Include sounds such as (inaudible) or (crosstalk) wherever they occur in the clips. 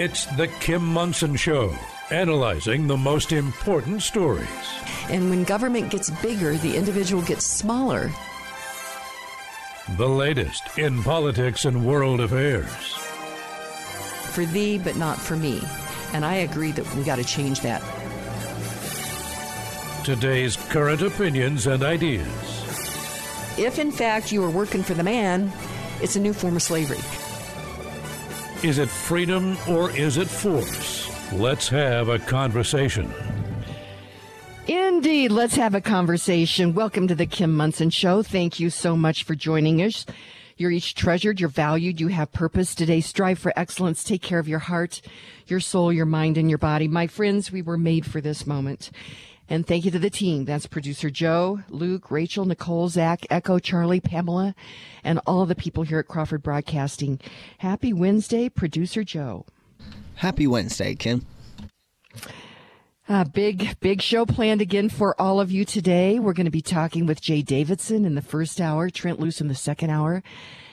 It's The Kim Monson Show, analyzing the most important stories. And when government gets bigger, the individual gets smaller. The latest in politics and world affairs. For thee, but not for me. And I agree that we got to change that. Today's current opinions and ideas. If in fact you are working for the man, it's a new form of slavery. Is it freedom or is it force? Let's have a conversation. Indeed. Let's have a conversation. Welcome to the Kim Monson Show. Thank you so much for joining us. You're each treasured, you're valued, you have purpose today. Strive for excellence. Take care of your heart, your soul, your mind, and your body. My friends, we were made for this moment. And thank you to the team. That's producer Joe, Luke, Rachel, Nicole, Zach, Echo, Charlie, Pamela, and all the people here at Crawford Broadcasting. Happy Wednesday, producer Joe. Happy Wednesday, Kim. A big, big show planned again for all of you today. We're going to be talking with Jay Davidson in the first hour, Trent Loos in the second hour,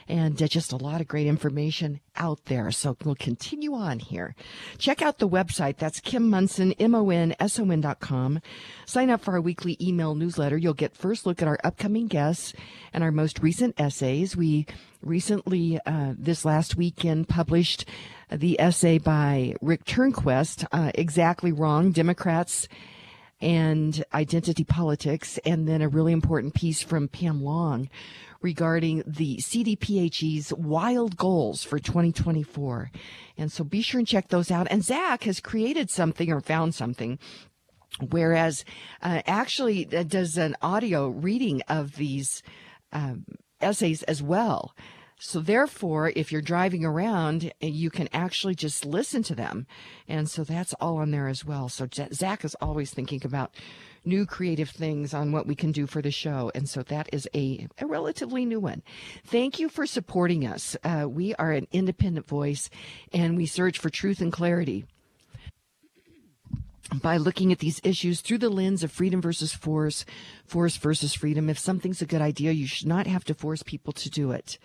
and uh, just a lot of great information out there. So we'll continue on here. Check out the website. That's Kim Monson, M-O-N-S-O-N dot com. Sign up for our weekly email newsletter. You'll get first look at our upcoming guests and our most recent essays. We recently, uh, this last weekend, published the essay by Rick Turnquist, uh, Exactly Wrong, Democrats and Identity Politics, and then a really important piece from Pam Long regarding the CDPHE's wild goals for 2024. And so be sure and check those out. And Zach has created something or found something whereas uh, actually uh, does an audio reading of these um, essays as well. So therefore, if you're driving around, eh, you can actually just listen to them. And so that's all on there as well. So Zach is always thinking about new creative things on what we can do for the show. And so that is a, a relatively new one. Thank you for supporting us. Uh, we are an independent voice and we search for truth and clarity by looking at these issues through the lens of freedom versus force, force versus freedom. If something's a good idea, you should not have to force people to do it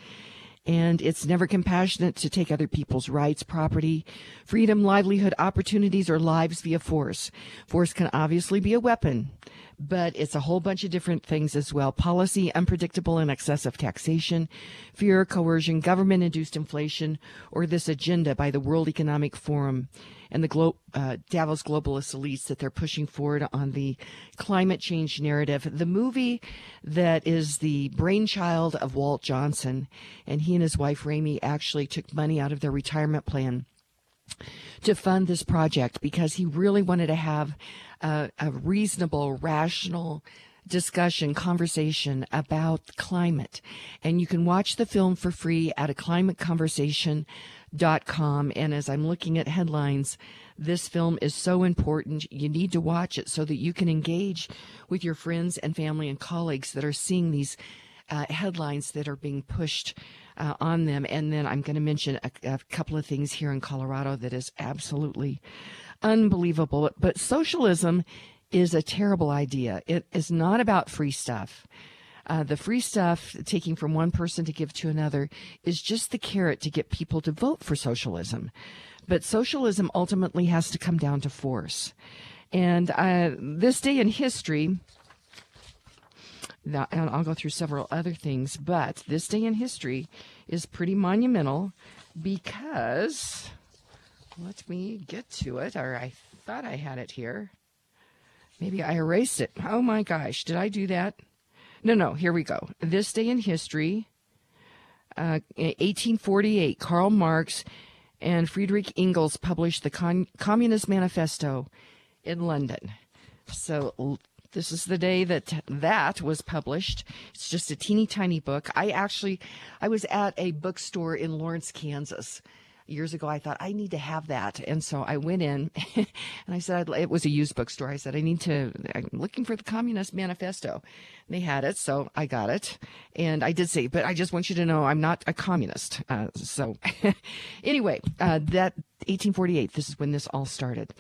and it's never compassionate to take other people's rights, property, freedom, livelihood, opportunities, or lives via force. Force can obviously be a weapon, but it's a whole bunch of different things as well. Policy, unpredictable and excessive taxation, fear, coercion, government induced inflation, or this agenda by the World Economic Forum and the Glo- uh, Davos globalist elites that they're pushing forward on the climate change narrative. The movie that is the brainchild of Walt Johnson, and he and his wife Rami actually took money out of their retirement plan to fund this project because he really wanted to have a, reasonable, rational discussion, conversation about climate. And you can watch the film for free at a climateconversation.com. And as I'm looking at headlines, this film is so important. You need to watch it so that you can engage with your friends and family and colleagues that are seeing these uh, headlines that are being pushed uh, on them. And then I'm going to mention a, a, couple of things here in Colorado that is absolutely unbelievable. But socialism is a terrible idea. It is not about free stuff. Uh, the free stuff, taking from one person to give to another, is just the carrot to get people to vote for socialism. But socialism ultimately has to come down to force. And uh, this day in history, and I'll go through several other things, but this day in history is pretty monumental because, let me get to it, or I thought I had it here. Maybe I erased it. Oh my gosh, did I do that? No, no, here we go. This day in history, uh, 1848, Karl Marx and Friedrich Engels published the Con- Communist Manifesto in London. So this is the day that that was published. It's just a teeny tiny book. I actually, I was at a bookstore in Lawrence, Kansas years ago, I thought I need to have that. And so I went in (laughs) and I said, it was a used bookstore. I said, I need to, I'm looking for the Communist Manifesto. And they had it. So I got it. And I did say, but I just want you to know I'm not a communist. Uh, so (laughs) anyway, uh, that 1848, this is when this all started.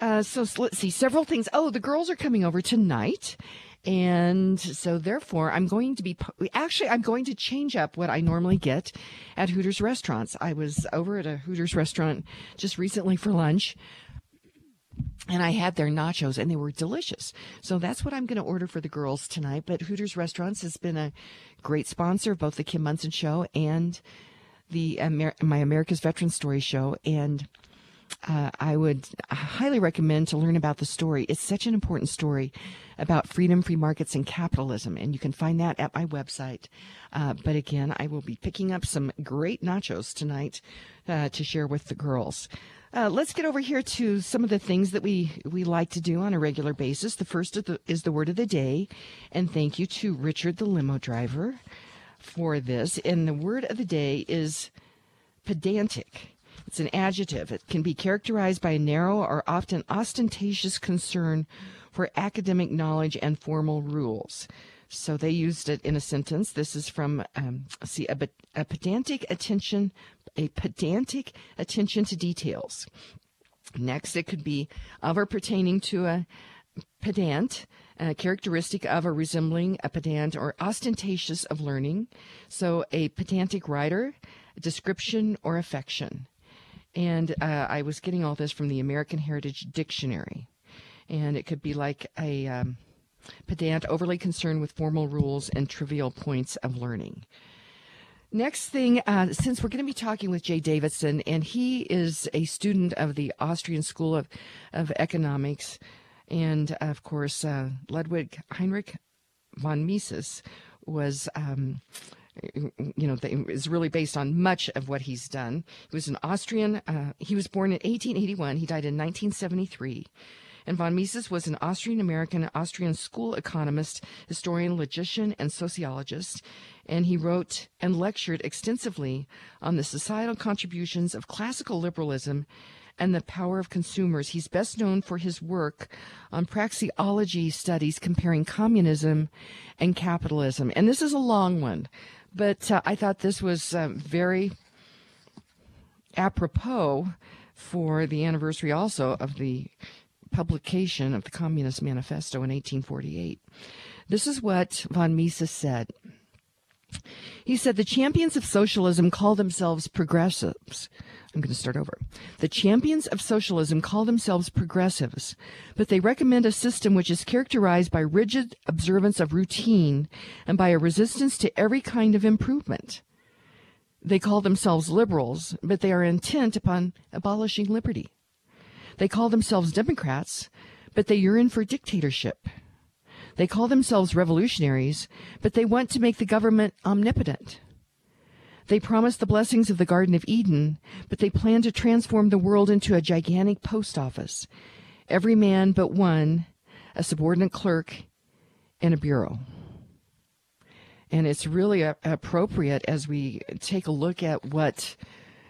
Uh, so let's see several things. Oh, the girls are coming over tonight And so, therefore, I'm going to be actually, I'm going to change up what I normally get at Hooters restaurants. I was over at a Hooters restaurant just recently for lunch and I had their nachos and they were delicious. So that's what I'm going to order for the girls tonight. But Hooters Restaurants has been a great sponsor of both the Kim Monson show and the Amer- my America's Veteran Story show. And uh, I would highly recommend to learn about the story. It's such an important story about freedom, free markets, and capitalism. And you can find that at my website. Uh, but again, I will be picking up some great nachos tonight uh, to share with the girls. Uh, let's get over here to some of the things that we, we like to do on a regular basis. The first the, is the word of the day. And thank you to Richard, the limo driver, for this. And the word of the day is pedantic. It's an adjective. It can be characterized by a narrow or often ostentatious concern for academic knowledge and formal rules. So they used it in a sentence. This is from, um, see, a, a pedantic attention a pedantic attention to details. Next, it could be of or pertaining to a pedant, a characteristic of or resembling a pedant or ostentatious of learning. So, a pedantic writer, a description or affection. And uh, I was getting all this from the American Heritage Dictionary. And it could be like a um, pedant overly concerned with formal rules and trivial points of learning. Next thing, uh, since we're going to be talking with Jay Davidson, and he is a student of the Austrian School of, of Economics, and of course, uh, Ludwig Heinrich von Mises was. Um, you know, is really based on much of what he's done. He was an Austrian. Uh, he was born in 1881. He died in 1973. And von Mises was an Austrian American, Austrian school economist, historian, logician, and sociologist. And he wrote and lectured extensively on the societal contributions of classical liberalism and the power of consumers. He's best known for his work on praxeology studies comparing communism and capitalism. And this is a long one, but uh, I thought this was uh, very apropos for the anniversary also of the publication of the Communist Manifesto in 1848. This is what von Mises said. He said the champions of socialism call themselves progressives. I'm going to start over. The champions of socialism call themselves progressives, but they recommend a system which is characterized by rigid observance of routine and by a resistance to every kind of improvement. They call themselves liberals, but they are intent upon abolishing liberty. They call themselves Democrats, but they yearn for dictatorship. They call themselves revolutionaries, but they want to make the government omnipotent. They promise the blessings of the Garden of Eden, but they plan to transform the world into a gigantic post office. Every man but one, a subordinate clerk, in a bureau. And it's really appropriate as we take a look at what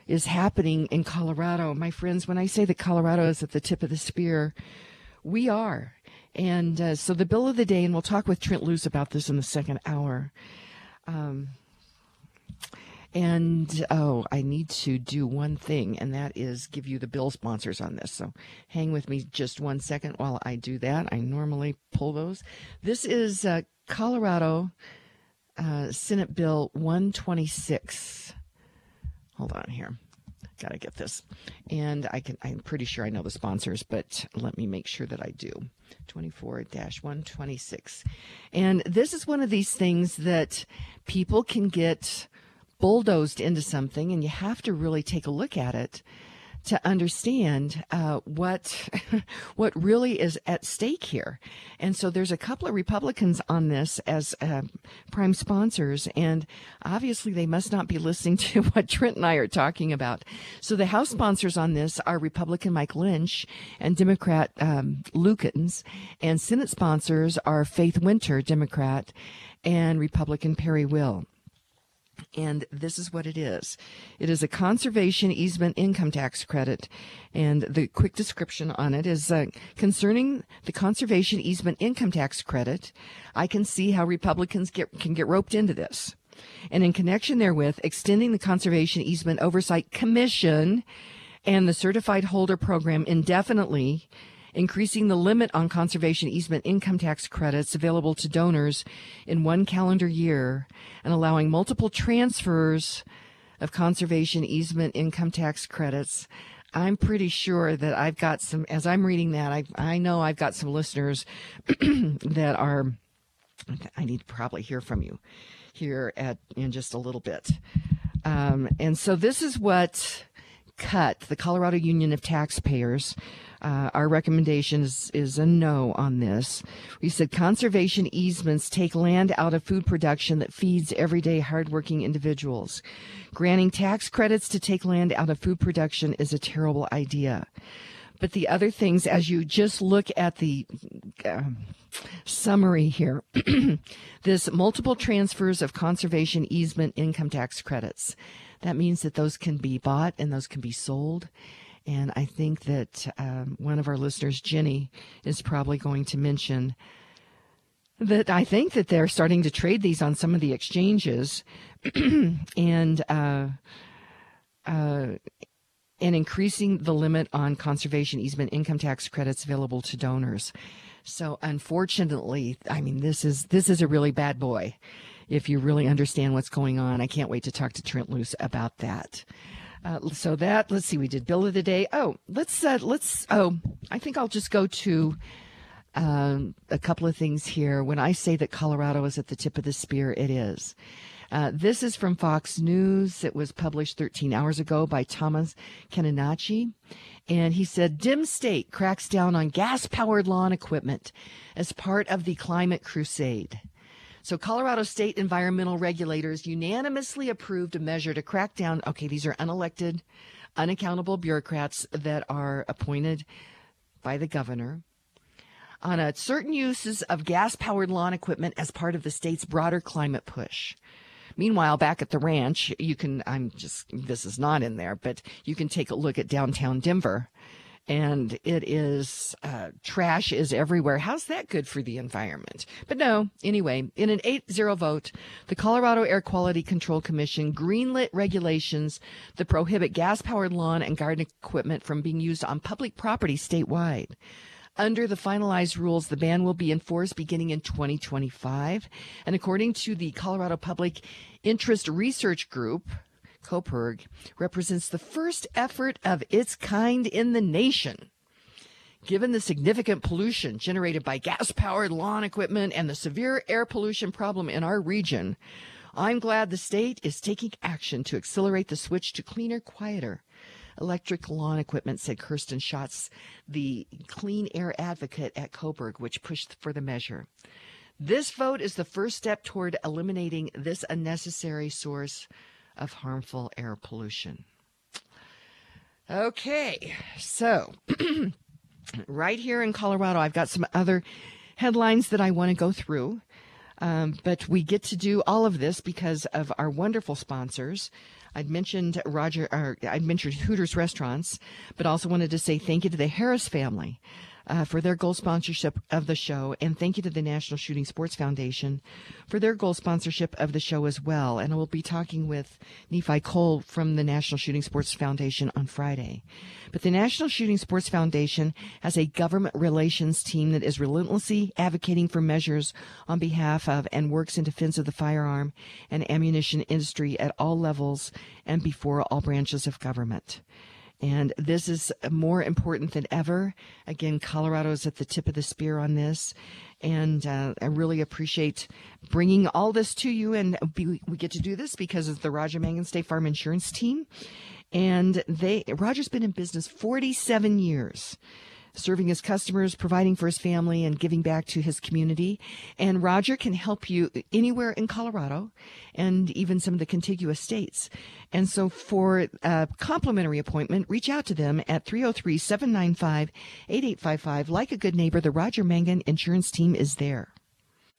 is happening in Colorado. My friends, when I say that Colorado is at the tip of the spear, we are. And uh, so the bill of the day, and we'll talk with Trent Loos about this in the second hour. Um, and oh, I need to do one thing, and that is give you the bill sponsors on this. So hang with me just one second while I do that. I normally pull those. This is uh, Colorado uh, Senate Bill 126 hold on here. Got to get this. And i can i'm pretty sure i know the sponsors but let me make sure that i do. 24-126 and this is one of these things that people can get bulldozed into something and you have to really take a look at it to understand uh, what (laughs) what really is at stake here. And so there's a couple of Republicans on this as uh, prime sponsors, and obviously they must not be listening (laughs) to what Trent and I are talking about. So the House sponsors on this are Republican Mike Lynch and Democrat um, Lukens, and Senate sponsors are Faith Winter, Democrat, and Republican Perry Will. And this is what it is it is a conservation easement income tax credit. And the quick description on it is uh, concerning the conservation easement income tax credit. I can see how Republicans get, can get roped into this. And in connection therewith, extending the Conservation Easement Oversight Commission and the Certified Holder Program indefinitely increasing the limit on conservation easement income tax credits available to donors in one calendar year, and allowing multiple transfers of conservation easement income tax credits. I'm pretty sure that I've got some, as I'm reading that, I, I know I've got some listeners (clears throat) that are, I need to probably hear from you here at, in just a little bit. Um, and so this is what cut the Colorado Union of Taxpayers uh, our recommendation is, is a no on this. We said conservation easements take land out of food production that feeds everyday hardworking individuals. Granting tax credits to take land out of food production is a terrible idea. But the other things, as you just look at the uh, summary here, (clears throat) this multiple transfers of conservation easement income tax credits. That means that those can be bought and those can be sold. And I think that um, one of our listeners, Jenny, is probably going to mention that I think that they're starting to trade these on some of the exchanges, (clears throat) and uh, uh, and increasing the limit on conservation easement income tax credits available to donors. So unfortunately, I mean this is this is a really bad boy. If you really understand what's going on, I can't wait to talk to Trent Loos about that. Uh, so that let's see, we did bill of the day. Oh, let's uh, let's. Oh, I think I'll just go to um, a couple of things here. When I say that Colorado is at the tip of the spear, it is. Uh, this is from Fox News. It was published 13 hours ago by Thomas Catenacci. And he said, Dim State cracks down on gas powered lawn equipment as part of the climate crusade. So, Colorado state environmental regulators unanimously approved a measure to crack down. Okay, these are unelected, unaccountable bureaucrats that are appointed by the governor on a certain uses of gas powered lawn equipment as part of the state's broader climate push. Meanwhile, back at the ranch, you can, I'm just, this is not in there, but you can take a look at downtown Denver and it is uh, trash is everywhere. How's that good for the environment? But no, anyway, in an 8 0 vote, the Colorado Air Quality Control Commission greenlit regulations that prohibit gas powered lawn and garden equipment from being used on public property statewide. Under the finalized rules, the ban will be enforced beginning in 2025. And according to the Colorado Public Interest Research Group, COPIRG represents the first effort of its kind in the nation. Given the significant pollution generated by gas powered lawn equipment and the severe air pollution problem in our region, I'm glad the state is taking action to accelerate the switch to cleaner, quieter electric lawn equipment, said Kirsten Schatz, the clean air advocate at COPIRG, which pushed for the measure. This vote is the first step toward eliminating this unnecessary source of harmful air pollution. Okay, so (clears throat) right here in Colorado, I've got some other headlines that I want to go through. Um, but we get to do all of this because of our wonderful sponsors. I'd mentioned Roger, I'd mentioned Hooters Restaurants, but also wanted to say thank you to the Harris family uh, for their gold sponsorship of the show. And thank you to the National Shooting Sports Foundation for their gold sponsorship of the show as well. And I will be talking with Nephi Cole from the National Shooting Sports Foundation on Friday. But the National Shooting Sports Foundation has a government relations team that is relentlessly advocating for measures on behalf of and works in defense of the firearm and ammunition industry at all levels and before all branches of government. And this is more important than ever. Again, Colorado is at the tip of the spear on this. And uh, I really appreciate bringing all this to you. And we get to do this because of the Roger Mangan State Farm Insurance Team. And they Roger's been in business 47 years serving his customers, providing for his family, and giving back to his community. And Roger can help you anywhere in Colorado and even some of the contiguous states. And so for a complimentary appointment, reach out to them at 303 795 8855. Like a good neighbor, the Roger Mangan insurance team is there.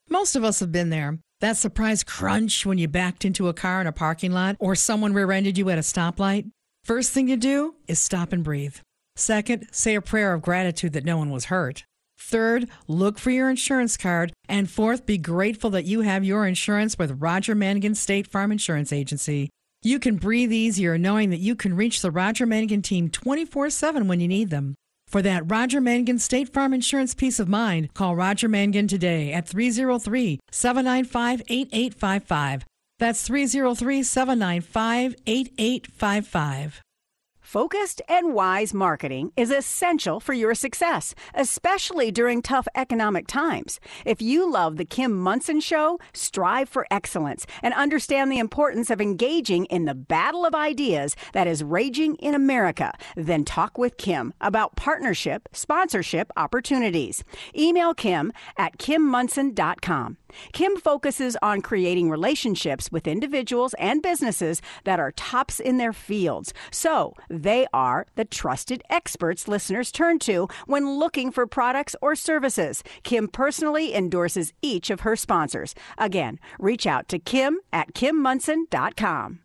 Most of us have been there. That surprise crunch when you backed into a car in a parking lot or someone rear ended you at a stoplight. First thing you do is stop and breathe. Second, say a prayer of gratitude that no one was hurt. Third, look for your insurance card. And fourth, be grateful that you have your insurance with Roger Mangan State Farm Insurance Agency. You can breathe easier knowing that you can reach the Roger Mangan team 24 7 when you need them. For that Roger Mangan State Farm Insurance peace of mind, call Roger Mangan today at 303 795 8855. That's 303 795 8855. Focused and wise marketing is essential for your success, especially during tough economic times. If you love The Kim Monson Show, strive for excellence and understand the importance of engaging in the battle of ideas that is raging in America, then talk with Kim about partnership, sponsorship opportunities. Email Kim at kimmonson.com. Kim focuses on creating relationships with individuals and businesses that are tops in their fields. So they are the trusted experts listeners turn to when looking for products or services. Kim personally endorses each of her sponsors. Again, reach out to Kim at kimmonson.com.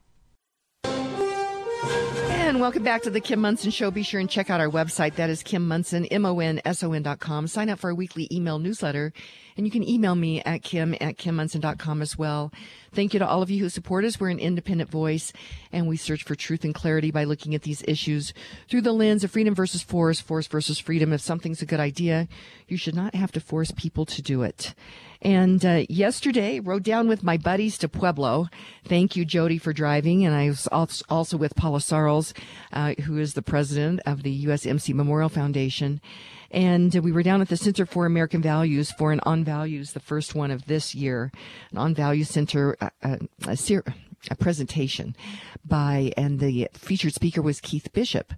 And welcome back to the Kim Monson Show. Be sure and check out our website. That is Kim Monson, M-O-N-S-O-N dot com. Sign up for our weekly email newsletter. And you can email me at kim at kimmonson.com as well. Thank you to all of you who support us. We're an independent voice and we search for truth and clarity by looking at these issues through the lens of freedom versus force, force versus freedom. If something's a good idea, you should not have to force people to do it. And uh, yesterday, rode down with my buddies to Pueblo. Thank you, Jody, for driving. And I was also with Paula Sarles, uh, who is the president of the USMC Memorial Foundation. And we were down at the Center for American Values for an On Values, the first one of this year, an On Values Center, uh, uh, a, a, a presentation by, and the featured speaker was Keith Bishop,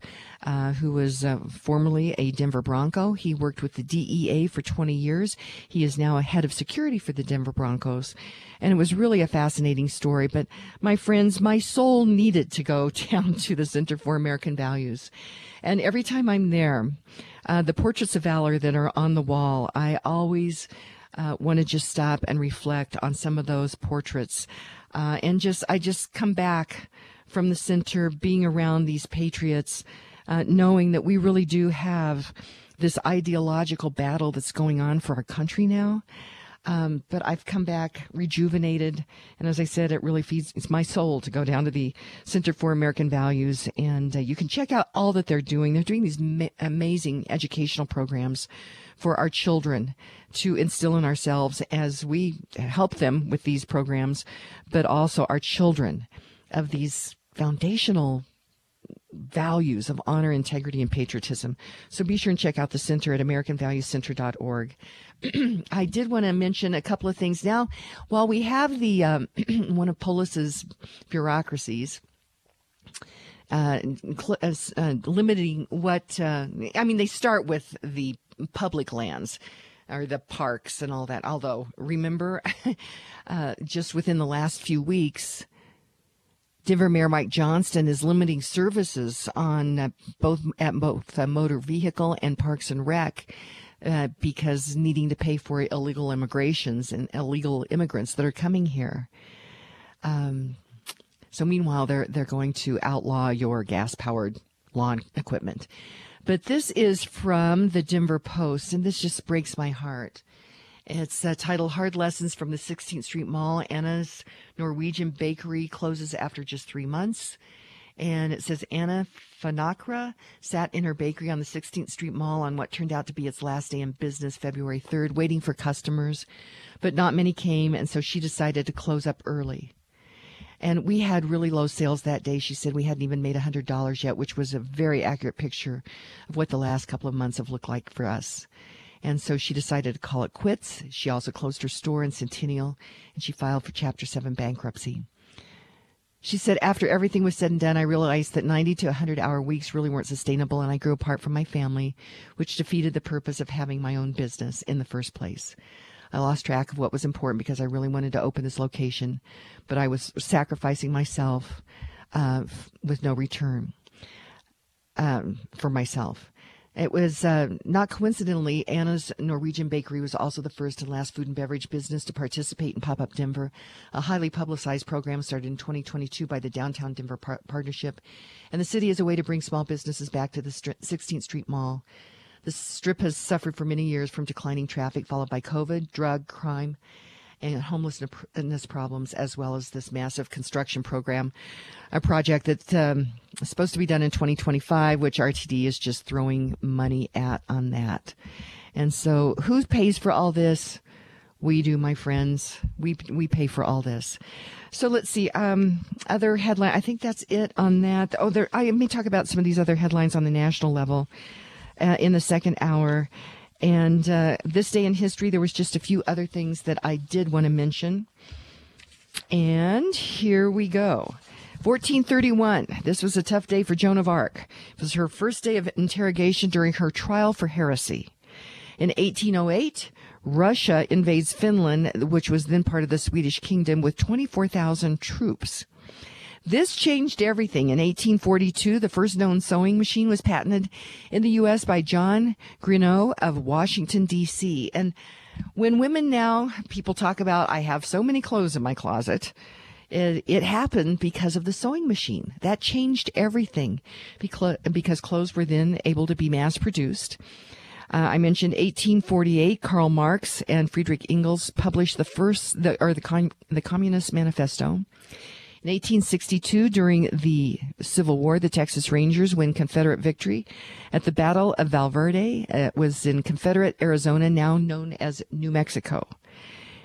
uh, who was uh, formerly a Denver Bronco. He worked with the DEA for 20 years. He is now a head of security for the Denver Broncos. And it was really a fascinating story. But my friends, my soul needed to go (laughs) down to the Center for American Values. And every time I'm there, uh, the portraits of valor that are on the wall, I always uh, want to just stop and reflect on some of those portraits. Uh, and just, I just come back from the center being around these patriots, uh, knowing that we really do have this ideological battle that's going on for our country now. Um, but I've come back rejuvenated. And as I said, it really feeds it's my soul to go down to the Center for American Values. And uh, you can check out all that they're doing. They're doing these ma- amazing educational programs for our children to instill in ourselves as we help them with these programs, but also our children of these foundational values of honor, integrity, and patriotism. So be sure and check out the center at AmericanValueCenter.org. (clears throat) I did want to mention a couple of things. Now, while we have the um, (clears throat) one of Polis's bureaucracies, uh, uh, uh, limiting what uh, I mean, they start with the public lands or the parks and all that. Although, remember, (laughs) uh, just within the last few weeks, Denver Mayor Mike Johnston is limiting services on uh, both at both uh, motor vehicle and Parks and Rec. Uh, because needing to pay for illegal immigrations and illegal immigrants that are coming here. Um, so meanwhile, they're they're going to outlaw your gas powered lawn equipment. But this is from the Denver Post, and this just breaks my heart. It's uh, titled Hard Lessons from the 16th Street Mall. Anna's Norwegian Bakery closes after just three months. And it says Anna Fanakra sat in her bakery on the 16th Street Mall on what turned out to be its last day in business, February 3rd, waiting for customers. But not many came, and so she decided to close up early. And we had really low sales that day. She said we hadn't even made $100 yet, which was a very accurate picture of what the last couple of months have looked like for us. And so she decided to call it quits. She also closed her store in Centennial and she filed for Chapter 7 bankruptcy. She said, after everything was said and done, I realized that 90 to 100 hour weeks really weren't sustainable and I grew apart from my family, which defeated the purpose of having my own business in the first place. I lost track of what was important because I really wanted to open this location, but I was sacrificing myself uh, with no return um, for myself. It was uh, not coincidentally, Anna's Norwegian Bakery was also the first and last food and beverage business to participate in Pop Up Denver, a highly publicized program started in 2022 by the Downtown Denver Par- Partnership and the city as a way to bring small businesses back to the 16th Street Mall. The strip has suffered for many years from declining traffic, followed by COVID, drug, crime, and homelessness problems, as well as this massive construction program, a project that's um, supposed to be done in 2025, which RTD is just throwing money at on that. And so, who pays for all this? We do, my friends. We we pay for all this. So let's see. Um, other headline. I think that's it on that. Oh, there. I may talk about some of these other headlines on the national level uh, in the second hour. And uh, this day in history, there was just a few other things that I did want to mention. And here we go. 1431. This was a tough day for Joan of Arc. It was her first day of interrogation during her trial for heresy. In 1808, Russia invades Finland, which was then part of the Swedish kingdom, with 24,000 troops. This changed everything. In 1842, the first known sewing machine was patented in the U.S. by John Greenough of Washington, D.C. And when women now, people talk about, I have so many clothes in my closet. It, it, happened because of the sewing machine. That changed everything because, because clothes were then able to be mass produced. Uh, I mentioned 1848. Karl Marx and Friedrich Engels published the first, the, or the, the Communist Manifesto. In 1862, during the Civil War, the Texas Rangers win Confederate victory at the Battle of Val Verde. It was in Confederate Arizona, now known as New Mexico.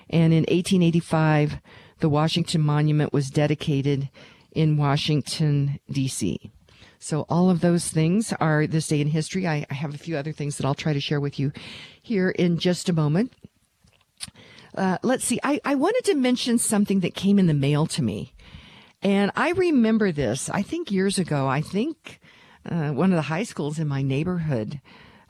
And in 1885, the Washington Monument was dedicated in Washington, D.C. So all of those things are this day in history. I, I, have a few other things that I'll try to share with you here in just a moment. Uh, let's see. I, I wanted to mention something that came in the mail to me. And I remember this, I think years ago, I think uh, one of the high schools in my neighborhood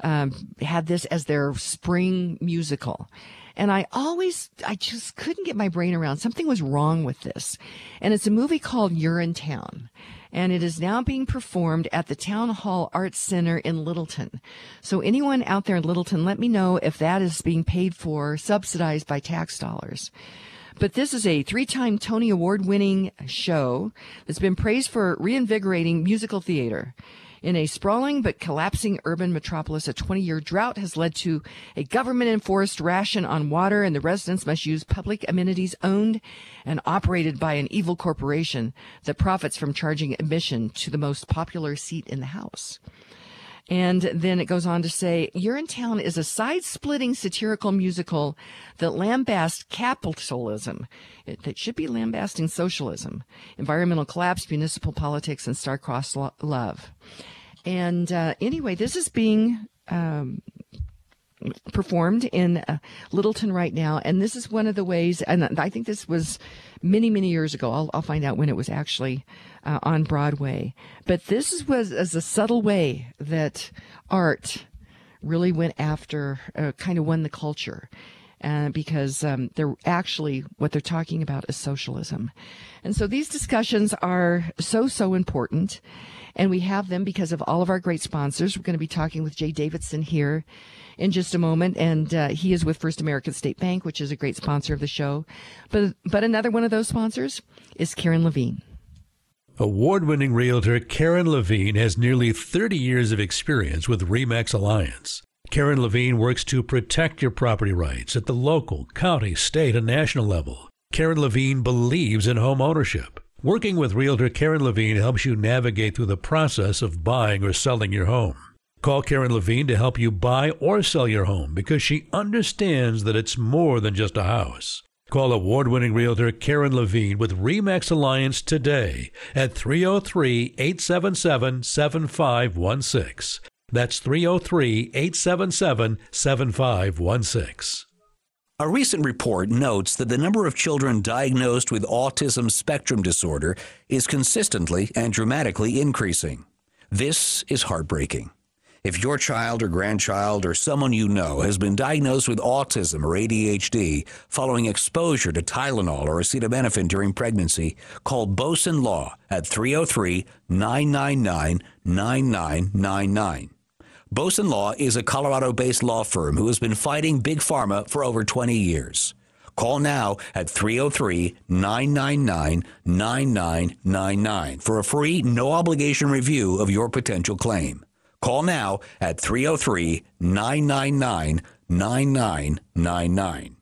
um, had this as their spring musical. And I always, I just couldn't get my brain around something was wrong with this. And it's a movie called Urinetown. And it is now being performed at the Town Hall Arts Center in Littleton. So anyone out there in Littleton, let me know if that is being paid for, subsidized by tax dollars. But this is a three time Tony Award winning show that's been praised for reinvigorating musical theater. In a sprawling but collapsing urban metropolis, a 20 year drought has led to a government enforced ration on water, and the residents must use public amenities owned and operated by an evil corporation that profits from charging admission to the most popular seat in the House. And then it goes on to say, Urinetown is a side splitting satirical musical that lambasts capitalism. It, it, should be lambasting socialism, environmental collapse, municipal politics, and star-crossed lo- love. And uh, anyway, this is being um, performed in uh, Littleton right now, and this is one of the ways. And I think this was many, many years ago. I'll, I'll find out when it was actually uh, on Broadway. But this was as a subtle way that art really went after, uh, kind of won the culture. Uh, because um, they're actually what they're talking about is socialism. And so these discussions are so, so important. And we have them because of all of our great sponsors. We're going to be talking with Jay Davidson here in just a moment, and uh, he is with First American State Bank, which is a great sponsor of the show. But but another one of those sponsors is Karen Levine. Award winning realtor Karen Levine has nearly 30 years of experience with REMAX Alliance. Karen Levine works to protect your property rights at the local, county, state, and national level. Karen Levine believes in home ownership. Working with Realtor Karen Levine helps you navigate through the process of buying or selling your home. Call Karen Levine to help you buy or sell your home because she understands that it's more than just a house. Call award winning realtor Karen Levine with REMAX Alliance today at 303 877 7516. That's 303 877 7516. A recent report notes that the number of children diagnosed with autism spectrum disorder is consistently and dramatically increasing. This is heartbreaking. If your child or grandchild or someone you know has been diagnosed with autism or ADHD following exposure to Tylenol or acetaminophen during pregnancy, call Boson Law at 303 999 9999. Boson Law is a Colorado based law firm who has been fighting Big Pharma for over 20 years. Call now at 303 999 9999 for a free, no obligation review of your potential claim. Call now at 303 999 9999.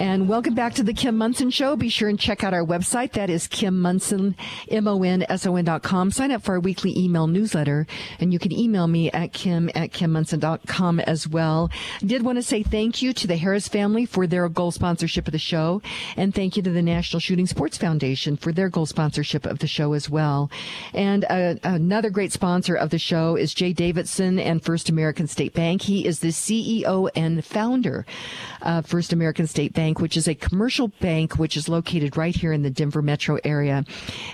And welcome back to the Kim Monson Show. Be sure and check out our website. That is Kim Monson, M-O-N-S-O-N dot com. Sign up for our weekly email newsletter and you can email me at Kim at KimMonson.com as well. I did want to say thank you to the Harris family for their gold sponsorship of the show. And thank you to the National Shooting Sports Foundation for their gold sponsorship of the show as well. And uh, another great sponsor of the show is Jay Davidson and First American State Bank. He is the CEO and founder of First American State Bank Bank, which is a commercial bank which is located right here in the Denver metro area.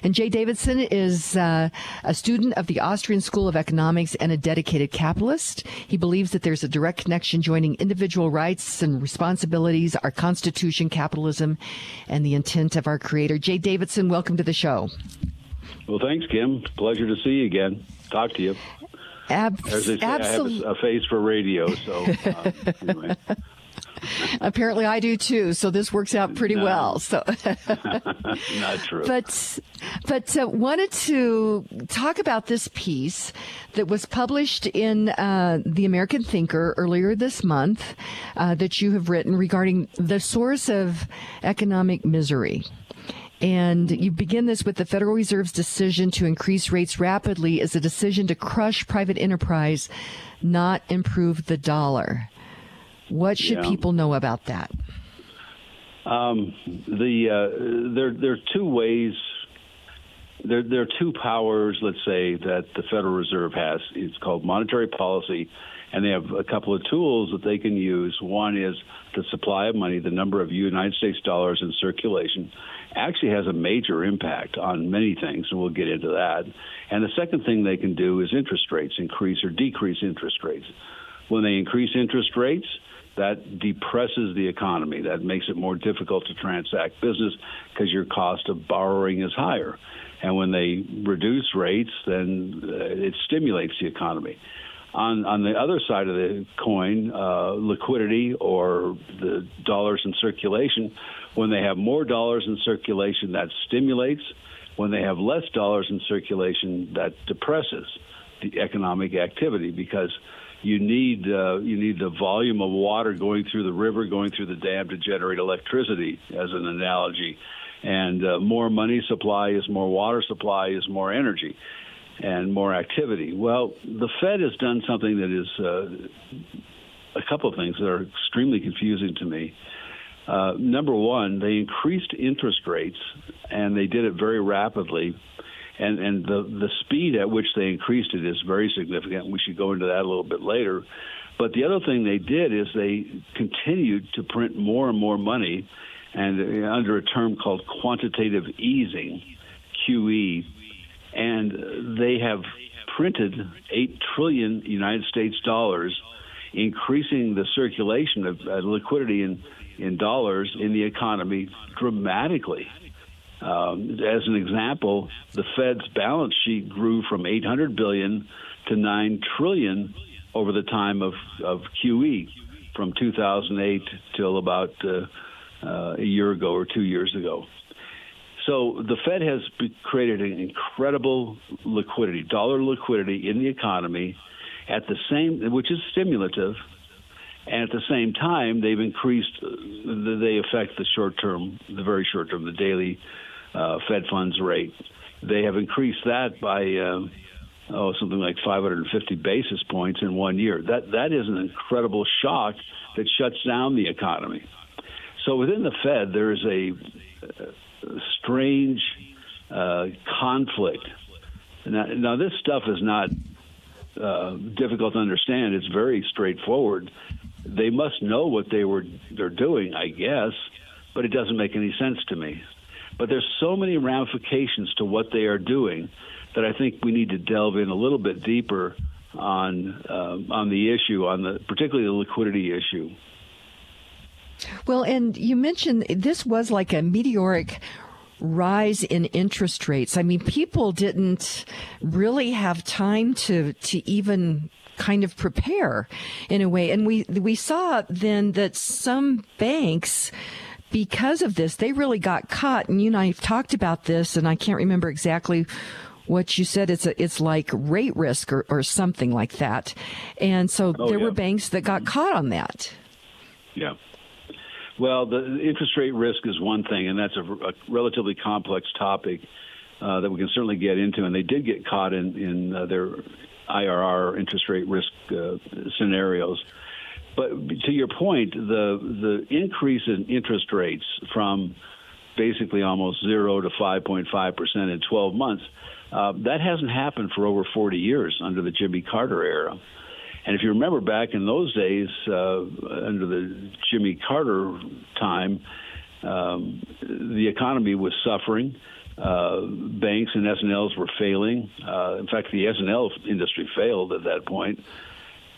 And Jay Davidson is uh, a student of the Austrian School of Economics and a dedicated capitalist. He believes that there's a direct connection joining individual rights and responsibilities, our Constitution, capitalism, and the intent of our Creator. Jay Davidson, welcome to the show. Well, thanks, Kim. Pleasure to see you again. Talk to you. Ab- As they say, absolutely. I have a, a face for radio, so uh, (laughs) anyway. (laughs) Apparently, I do too. So this works out pretty no. well. So (laughs) not true. But but uh, wanted to talk about this piece that was published in uh, the American Thinker earlier this month uh, that you have written regarding the source of economic misery. And you begin this with the Federal Reserve's decision to increase rates rapidly is a decision to crush private enterprise, not improve the dollar. What should yeah. people know about that? Um, the uh, there there are two ways. There there are two powers. Let's say that the Federal Reserve has. It's called monetary policy, and they have a couple of tools that they can use. One is the supply of money, the number of United States dollars in circulation, actually has a major impact on many things, and we'll get into that. And the second thing they can do is interest rates, increase or decrease interest rates. When they increase interest rates, that depresses the economy. That makes it more difficult to transact business because your cost of borrowing is higher. And when they reduce rates, then uh, it stimulates the economy. On, on the other side of the coin, uh, liquidity or the dollars in circulation, when they have more dollars in circulation, that stimulates. When they have less dollars in circulation, that depresses the economic activity because you need uh, you need the volume of water going through the river, going through the dam to generate electricity, as an analogy. And uh, more money supply is more water supply is more energy and more activity. Well, the Fed has done something that is uh, a couple of things that are extremely confusing to me. Uh, number one, they increased interest rates, and they did it very rapidly and and the the speed at which they increased it is very significant. We should go into that a little bit later. But the other thing they did is they continued to print more and more money, and uh, under a term called quantitative easing, QE, and they have printed eight trillion United States dollars, increasing the circulation of uh, liquidity in in dollars in the economy dramatically. Um, as an example, the Fed's balance sheet grew from 800 billion to 9 trillion over the time of, of QE from 2008 till about uh, uh, a year ago or two years ago. So the Fed has created an incredible liquidity, dollar liquidity in the economy, at the same, which is stimulative, and at the same time they've increased. Uh, they affect the short term, the very short term, the daily uh, Fed funds rate. They have increased that by uh, oh something like 550 basis points in one year. That that is an incredible shock that shuts down the economy. So within the Fed, there is a, strange uh, conflict. Now, now, this stuff is not uh, difficult to understand. It's very straightforward. They must know what they were they're doing, I guess, but it doesn't make any sense to me. But there's so many ramifications to what they are doing that I think we need to delve in a little bit deeper on uh, on the issue, on the particularly the liquidity issue. Well, and you mentioned this was like a meteoric rise in interest rates. I mean, people didn't really have time to to even kind of prepare in a way. And we we saw then that some banks because of this, they really got caught. And you and I have talked about this, and I can't remember exactly what you said. It's a, it's like rate risk or, or something like that. And so oh, there yeah. were banks that got caught on that. Yeah. Well, the interest rate risk is one thing, and that's a, a relatively complex topic uh, that we can certainly get into. And they did get caught in in uh, their IRR interest rate risk uh, scenarios. But to your point, the the increase in interest rates from basically almost zero to 5.5 percent in 12 months, uh, that hasn't happened for over 40 years under the Jimmy Carter era. And if you remember back in those days, uh, under the Jimmy Carter time, um, the economy was suffering. Uh, banks and S&Ls were failing. Uh, in fact, the S&L industry failed at that point,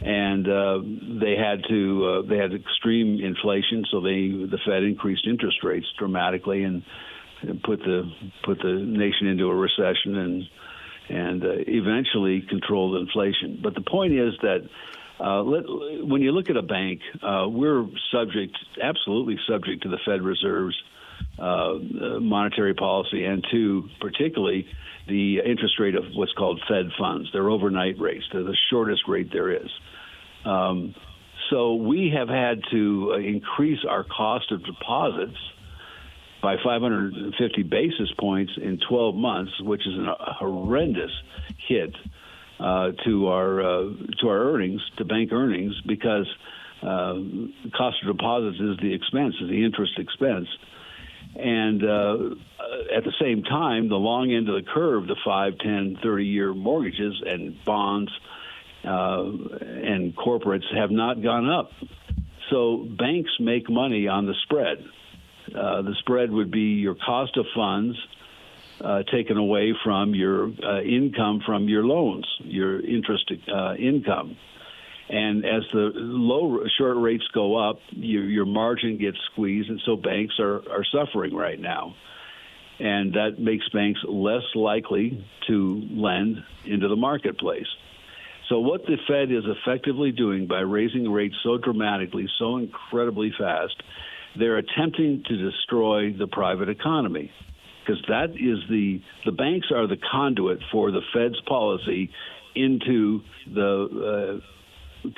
and uh, they had to uh, they had extreme inflation, so they the Fed increased interest rates dramatically and, put the put the nation into a recession and and uh, eventually controlled inflation. But the point is that uh, let, when you look at a bank, uh, we're subject, absolutely subject to the Fed Reserve's uh, monetary policy, and two, particularly the interest rate of what's called Fed funds. They're overnight rates. They're the shortest rate there is. Um, so we have had to uh, increase our cost of deposits by 550 basis points in 12 months, which is a horrendous hit uh, to our uh, to our earnings, to bank earnings, because uh, cost of deposits is the expense, is the interest expense. And uh, at the same time, the long end of the curve, the 5, 10, 30 year mortgages and bonds uh, and corporates have not gone up. So banks make money on the spread. Uh, the spread would be your cost of funds uh, taken away from your uh, income from your loans, your interest uh, income. And as the low short rates go up, your, your margin gets squeezed, and so banks are, are suffering right now. And that makes banks less likely to lend into the marketplace. So, what the Fed is effectively doing by raising rates so dramatically, so incredibly fast, they're attempting to destroy the private economy because that is the the banks are the conduit for the Fed's policy into the uh,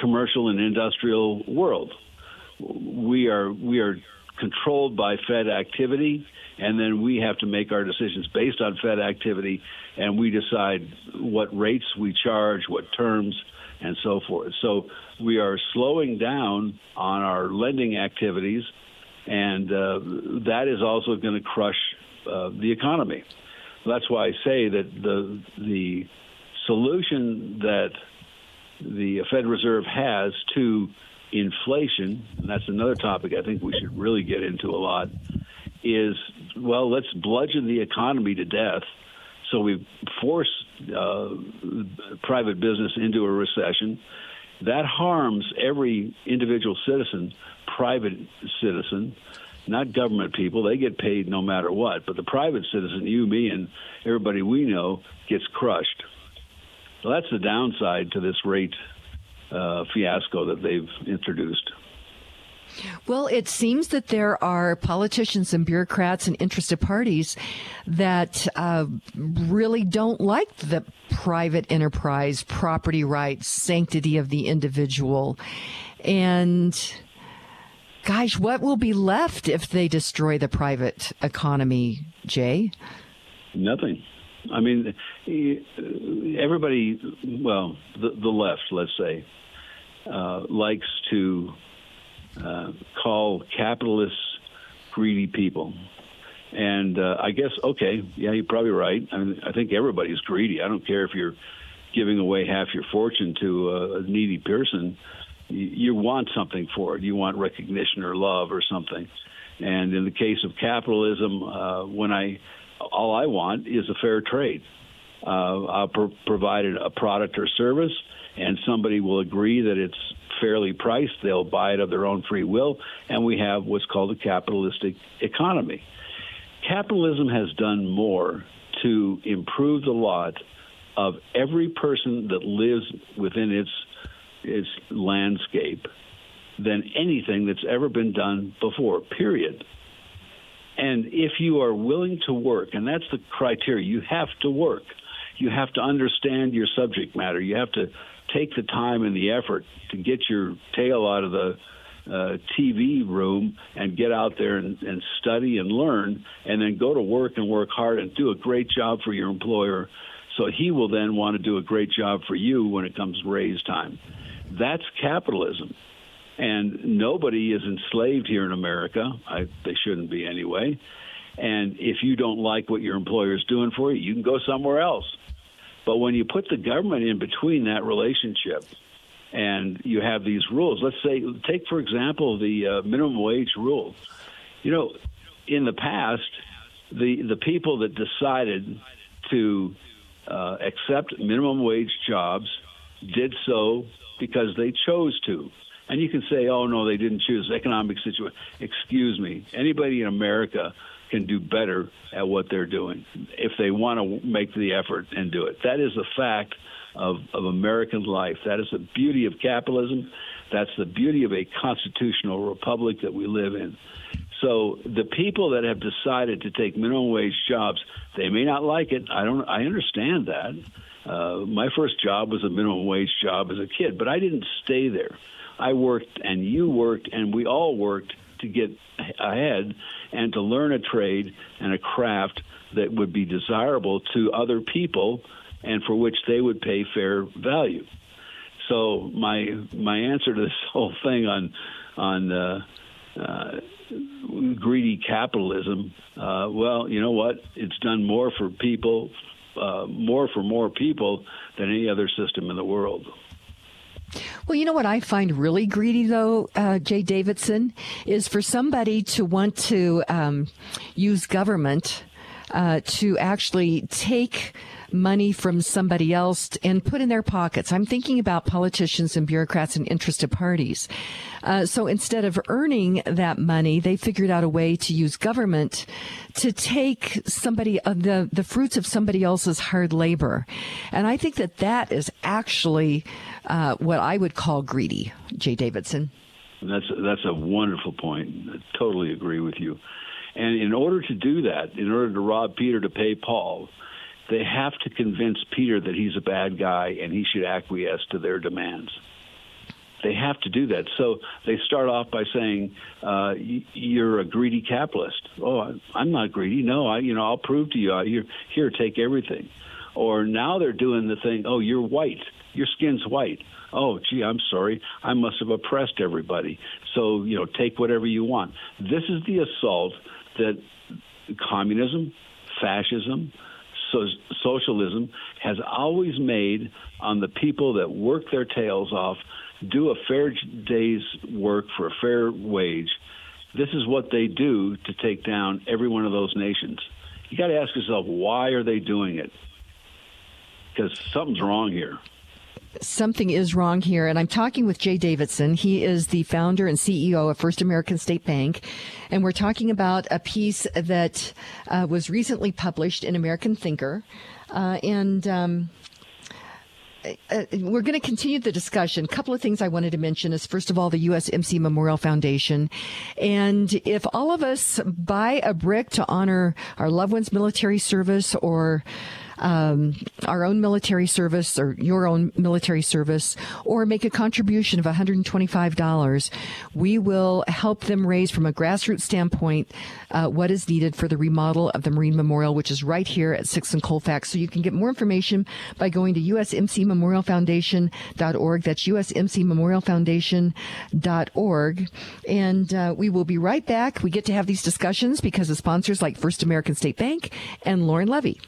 commercial and industrial world. We are we are controlled by Fed activity, and then we have to make our decisions based on Fed activity, and we decide what rates we charge, what terms, and so forth. So we are slowing down on our lending activities, and uh, that is also going to crush uh, the economy. That's why I say that the the solution that the Fed Reserve has to inflation, and that's another topic I think we should really get into a lot, is well, let's bludgeon the economy to death. So we force uh, private business into a recession. That harms every individual citizen, private citizen, not government people. They get paid no matter what. But the private citizen, you, me, and everybody we know, gets crushed. So that's the downside to this rate uh, fiasco that they've introduced. Well, it seems that there are politicians and bureaucrats and interested parties that uh, really don't like the private enterprise, property rights, sanctity of the individual. And Gosh, what will be left if they destroy the private economy, Jay? Nothing. I mean, everybody, well, the, the left, let's say, uh, likes to uh, call capitalists greedy people. And uh, I guess, okay, yeah, you're probably right. I, mean, I think everybody's greedy. I don't care if you're giving away half your fortune to a needy person you want something for it. You want recognition or love or something. And in the case of capitalism, uh, when I all I want is a fair trade. Uh, I'll pro- provide a product or service, and somebody will agree that it's fairly priced. They'll buy it of their own free will, and we have what's called a capitalistic economy. capitalism has done more to improve the lot of every person that lives within its its landscape than anything that's ever been done before. Period. And if you are willing to work, and that's the criteria, you have to work. You have to understand your subject matter. You have to take the time and the effort to get your tail out of the uh, TV room and get out there and, and study and learn, and then go to work and work hard and do a great job for your employer. So he will then want to do a great job for you when it comes raise time. That's capitalism. And nobody is enslaved here in America. I, they shouldn't be anyway. And if you don't like what your employer is doing for you, you can go somewhere else. But when you put the government in between that relationship, and you have these rules. Let's say, take for example the uh, minimum wage rule. You know, in the past, the the people that decided to uh, accept minimum wage jobs did so because they chose to. And you can say, "Oh no, they didn't choose economic situation." Excuse me. Anybody in America can do better at what they're doing if they want to make the effort and do it. That is a fact of, of American life. That is the beauty of capitalism. That's the beauty of a constitutional republic that we live in. So the people that have decided to take minimum wage jobs, they may not like it. I don't. I understand that. Uh, my first job was a minimum wage job as a kid, but I didn't stay there. I worked, and you worked, and we all worked to get ahead and to learn a trade and a craft that would be desirable to other people and for which they would pay fair value. So my my answer to this (laughs) whole thing on on uh, uh, greedy capitalism, uh, well, you know what? It's done more for people, uh, more for more people than any other system in the world. Well, you know what I find really greedy, though, uh, Jay Davidson, is for somebody to want to um, use government uh, to actually take money from somebody else and put in their pockets. I'm thinking about politicians and bureaucrats and interested parties. Uh, so instead of earning that money, they figured out a way to use government to take somebody uh, the the fruits of somebody else's hard labor, and I think that that is actually uh, what I would call greedy. Jay Davidson. That's that's a wonderful point. I totally agree with you. And in order to do that, in order to rob Peter to pay Paul, they have to convince Peter that he's a bad guy and he should acquiesce to their demands. They have to do that. So they start off by saying, uh, "You're a greedy capitalist." Oh, I'm not greedy. No, I, you know, I'll prove to you. Here, here, take everything. Or now they're doing the thing. Oh, you're white. Your skin's white. Oh, gee, I'm sorry. I must have oppressed everybody. So you know, take whatever you want. This is the assault that communism, fascism, so socialism has always made on the people that work their tails off, do a fair day's work for a fair wage. This is what they do to take down every one of those nations. You got to ask yourself, why are they doing it? Because something's wrong here something is wrong here. And I'm talking with Jay Davidson. He is the founder and CEO of First American State Bank. And we're talking about a piece that uh, was recently published in American Thinker. Uh, and, um, uh, we're going to continue the discussion. A couple of things I wanted to mention is first of all, the USMC Memorial Foundation. And if all of us buy a brick to honor our loved ones' military service or um, our own military service or your own military service or make a contribution of $125, we will help them raise from a grassroots standpoint uh, what is needed for the remodel of the Marine Memorial, which is right here at 6th and Colfax. So you can get more information by going to usmcmemorialfoundation.org. That's usmcmemorialfoundation.org. And uh, we will be right back. We get to have these discussions because of sponsors like First American State Bank and Lauren Levy.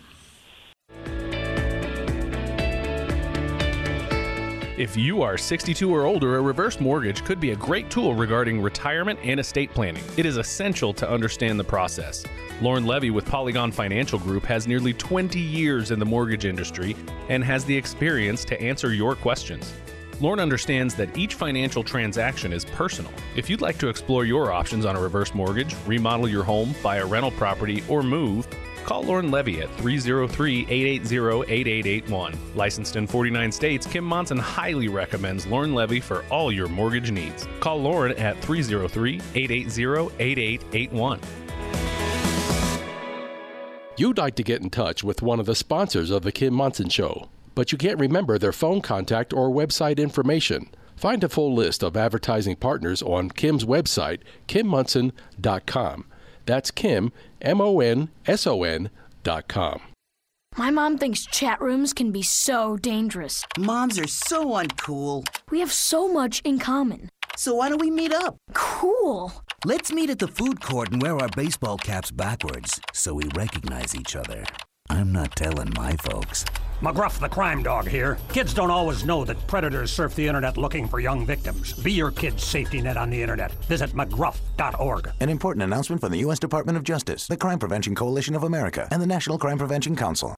If you are 62 or older, a reverse mortgage could be a great tool regarding retirement and estate planning. It is essential to understand the process. Lauren Levy with Polygon Financial Group has nearly 20 years in the mortgage industry and has the experience to answer your questions. Lauren understands that each financial transaction is personal. If you'd like to explore your options on a reverse mortgage, remodel your home, buy a rental property, or move, Call Lauren Levy at 303 880 8881. Licensed in 49 states, Kim Monson highly recommends Lauren Levy for all your mortgage needs. Call Lauren at 303 880 8881. You'd like to get in touch with one of the sponsors of The Kim Monson Show, but you can't remember their phone contact or website information. Find a full list of advertising partners on Kim's website, kimmonson.com. That's Kim, M O N S O N dot com. My mom thinks chat rooms can be so dangerous. Moms are so uncool. We have so much in common. So why don't we meet up? Cool. Let's meet at the food court and wear our baseball caps backwards so we recognize each other. I'm not telling my folks. McGruff the crime dog here. Kids don't always know that predators surf the internet looking for young victims. Be your kid's safety net on the internet. Visit McGruff.org. An important announcement from the U.S. Department of Justice, the Crime Prevention Coalition of America, and the National Crime Prevention Council.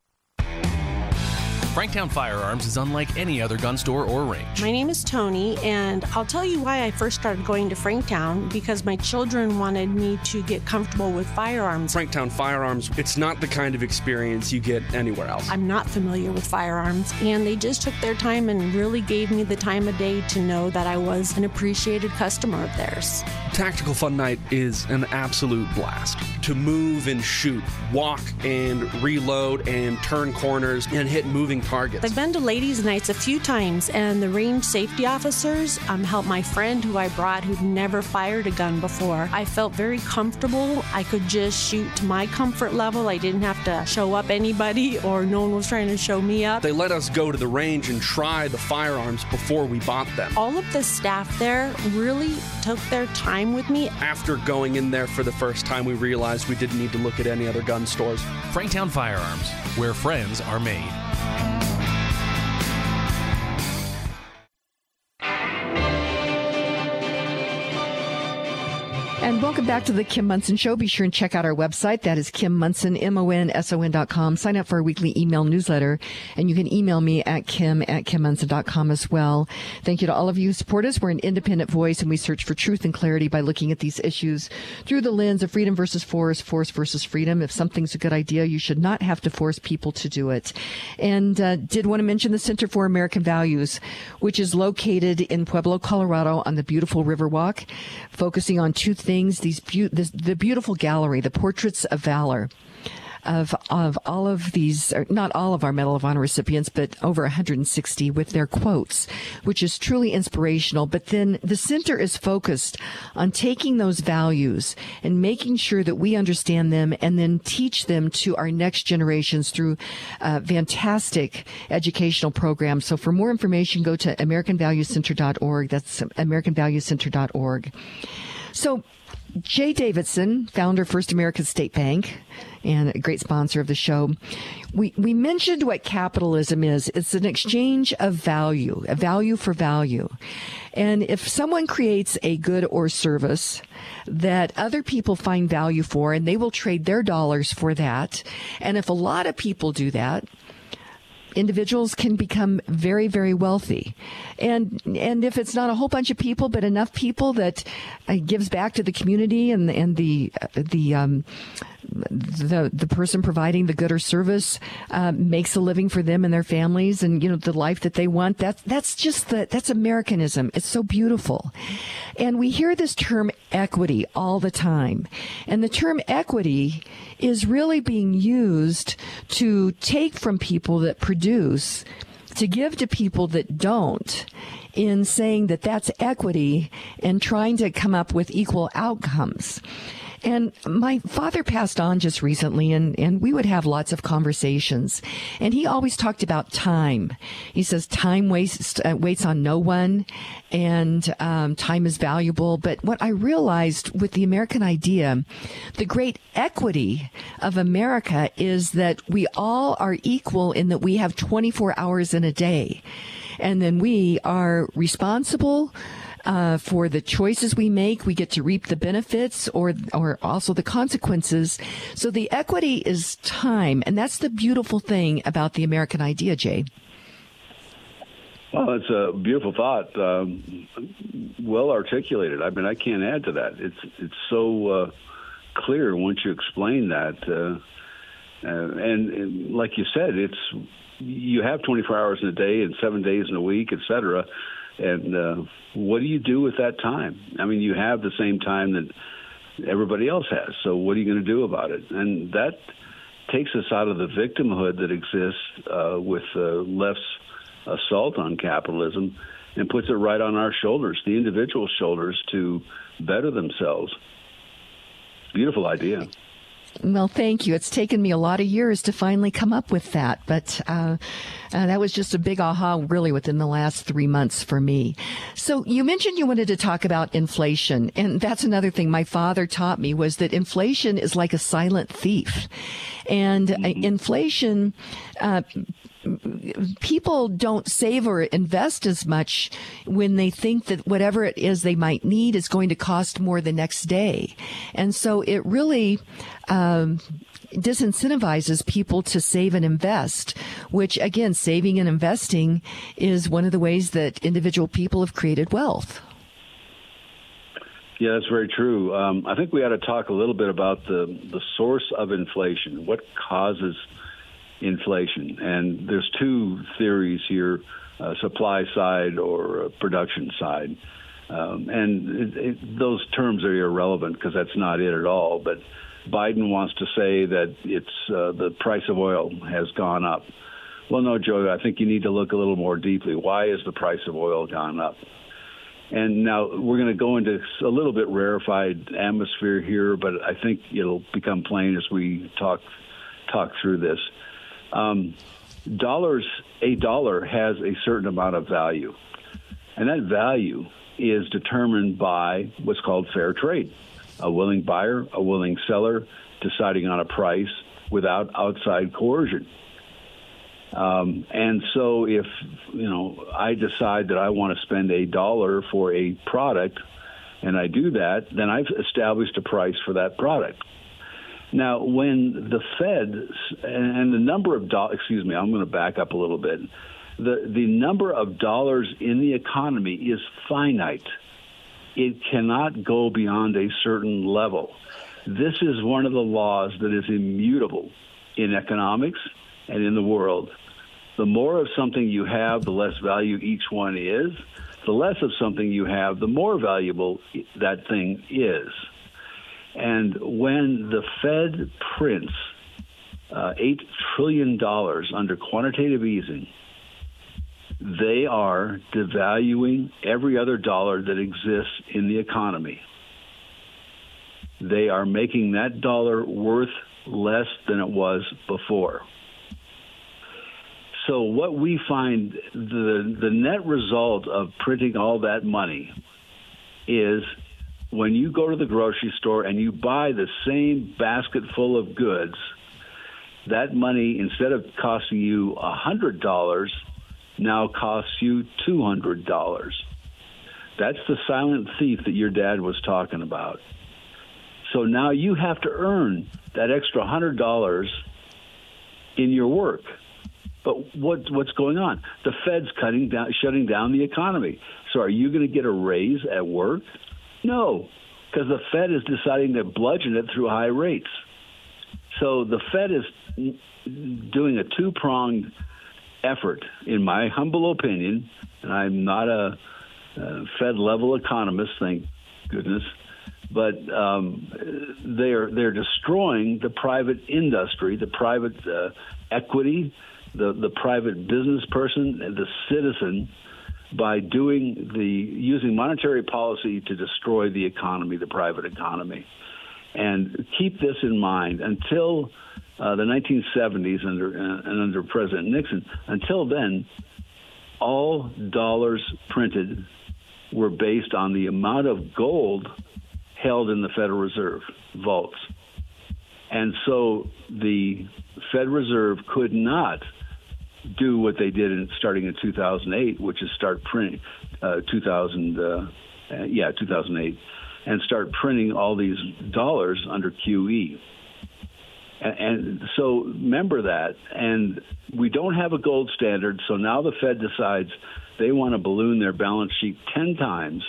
Franktown Firearms is unlike any other gun store or range. My name is Tony, and I'll tell you why I first started going to Franktown because my children wanted me to get comfortable with firearms. Franktown Firearms, it's not the kind of experience you get anywhere else. I'm not familiar with firearms, and they just took their time and really gave me the time of day to know that I was an appreciated customer of theirs. Tactical Fun Night is an absolute blast. To move and shoot, walk and reload and turn corners and hit moving targets. I've been to ladies' nights a few times, and the range safety officers um, helped my friend who I brought who'd never fired a gun before. I felt very comfortable. I could just shoot to my comfort level. I didn't have to show up anybody, or no one was trying to show me up. They let us go to the range and try the firearms before we bought them. All of the staff there really took their time with me. After going in there for the first time, we realized we didn't need to look at any other gun stores. Franktown Firearms, where friends are made. Mm-hmm. And welcome back to the Kim Monson Show. Be sure and check out our website. That is Kim Monson, M-O-N-S-O-N dot com. Sign up for our weekly email newsletter. And you can email me at kim at kimmonson.com as well. Thank you to all of you who support us. We're an independent voice and we search for truth and clarity by looking at these issues through the lens of freedom versus force, force versus freedom. If something's a good idea, you should not have to force people to do it. And uh, did want to mention the Center for American Values, which is located in Pueblo, Colorado on the beautiful Riverwalk, focusing on two things things, these be- this, the beautiful gallery, the portraits of valor of of all of these, not all of our Medal of Honor recipients, but over 160 with their quotes, which is truly inspirational. But then the center is focused on taking those values and making sure that we understand them and then teach them to our next generations through uh, fantastic educational programs. So for more information, go to AmericanValueCenter.org. That's AmericanValueCenter.org. So Jay Davidson, founder First American State Bank and a great sponsor of the show. We, we mentioned what capitalism is. It's an exchange of value, a value for value. And if someone creates a good or service that other people find value for and they will trade their dollars for that. And if a lot of people do that, individuals can become very, very wealthy. And, and if it's not a whole bunch of people, but enough people that uh, gives back to the community and, and the, uh, the, um, the the person providing the good or service uh, makes a living for them and their families, and you know the life that they want. That's that's just the that's Americanism. It's so beautiful, and we hear this term equity all the time, and the term equity is really being used to take from people that produce to give to people that don't in saying that that's equity and trying to come up with equal outcomes. And my father passed on just recently and, and we would have lots of conversations. And he always talked about time. He says time wastes, uh, waits on no one and um, time is valuable. But what I realized with the American idea, the great equity of America is that we all are equal in that we have 24 hours in a day. And then we are responsible uh, for the choices we make. We get to reap the benefits or, or also the consequences. So the equity is time. And that's the beautiful thing about the American idea, Jay. Well, it's a beautiful thought, um, well articulated. I mean, I can't add to that. It's it's so uh, clear once you explain that, uh, uh, and, and, like you said, it's you have 24 hours in a day and seven days in a week, et cetera. And uh, what do you do with that time? I mean, you have the same time that everybody else has. So what are you going to do about it? And that takes us out of the victimhood that exists uh, with uh, left's assault on capitalism and puts it right on our shoulders, the individual shoulders, to better themselves. Beautiful idea. Well, thank you. It's taken me a lot of years to finally come up with that, but uh, uh, that was just a big aha, really, within the last three months for me. So you mentioned you wanted to talk about inflation, and that's another thing my father taught me was that inflation is like a silent thief, and uh, mm-hmm. inflation uh, people don't save or invest as much when they think that whatever it is they might need is going to cost more the next day. And so it really, um, disincentivizes people to save and invest, which again, saving and investing is one of the ways that individual people have created wealth. Yeah, that's very true. Um, I think we ought to talk a little bit about the the source of inflation. What causes inflation. And there's two theories here uh, supply side or uh, production side. Um, and it, it, those terms are irrelevant because that's not it at all. But Biden wants to say that it's uh, the price of oil has gone up. Well, no, Joe, I think you need to look a little more deeply. Why has the price of oil gone up? And now we're going to go into a little bit rarefied atmosphere here, but I think it'll become plain as we talk talk through this um, dollars, a dollar has a certain amount of value, and that value is determined by what's called fair trade. A willing buyer, a willing seller deciding on a price without outside coercion. Um, and so, if you know, I decide that I want to spend a dollar for a product, and I do that, then I've established a price for that product. Now, when the Fed and the number of dollars, excuse me, I'm going to back up a little bit. The, the number of dollars in the economy is finite. It cannot go beyond a certain level. This is one of the laws that is immutable in economics and in the world. The more of something you have, the less value each one is. The less of something you have, the more valuable that thing is. And when the Fed prints uh, $8 trillion under quantitative easing, they are devaluing every other dollar that exists in the economy. They are making that dollar worth less than it was before. So what we find the the net result of printing all that money is when you go to the grocery store and you buy the same basket full of goods, that money, instead of costing you $100, now costs you $200. That's the silent thief that your dad was talking about. So now you have to earn that extra $100 in your work. But what, what's going on? The Fed's cutting down, shutting down the economy. So are you going to get a raise at work? No, because the Fed is deciding to bludgeon it through high rates. So the Fed is doing a two pronged effort, in my humble opinion, and I'm not a, a Fed level economist, thank goodness, but um, they're they're destroying the private industry, the private uh, equity, the the private business person, the citizen by doing the using monetary policy to destroy the economy, the private economy. And keep this in mind until uh, the 1970s under uh, and under President Nixon. Until then, all dollars printed were based on the amount of gold held in the Federal Reserve vaults. And so the Fed Reserve could not do what they did in starting in 2008, which is start printing uh, 2000, uh, uh yeah, 2008, and start printing all these dollars under QE. And, and so remember that. And we don't have a gold standard, so now the Fed decides They want to balloon their balance sheet 10 times,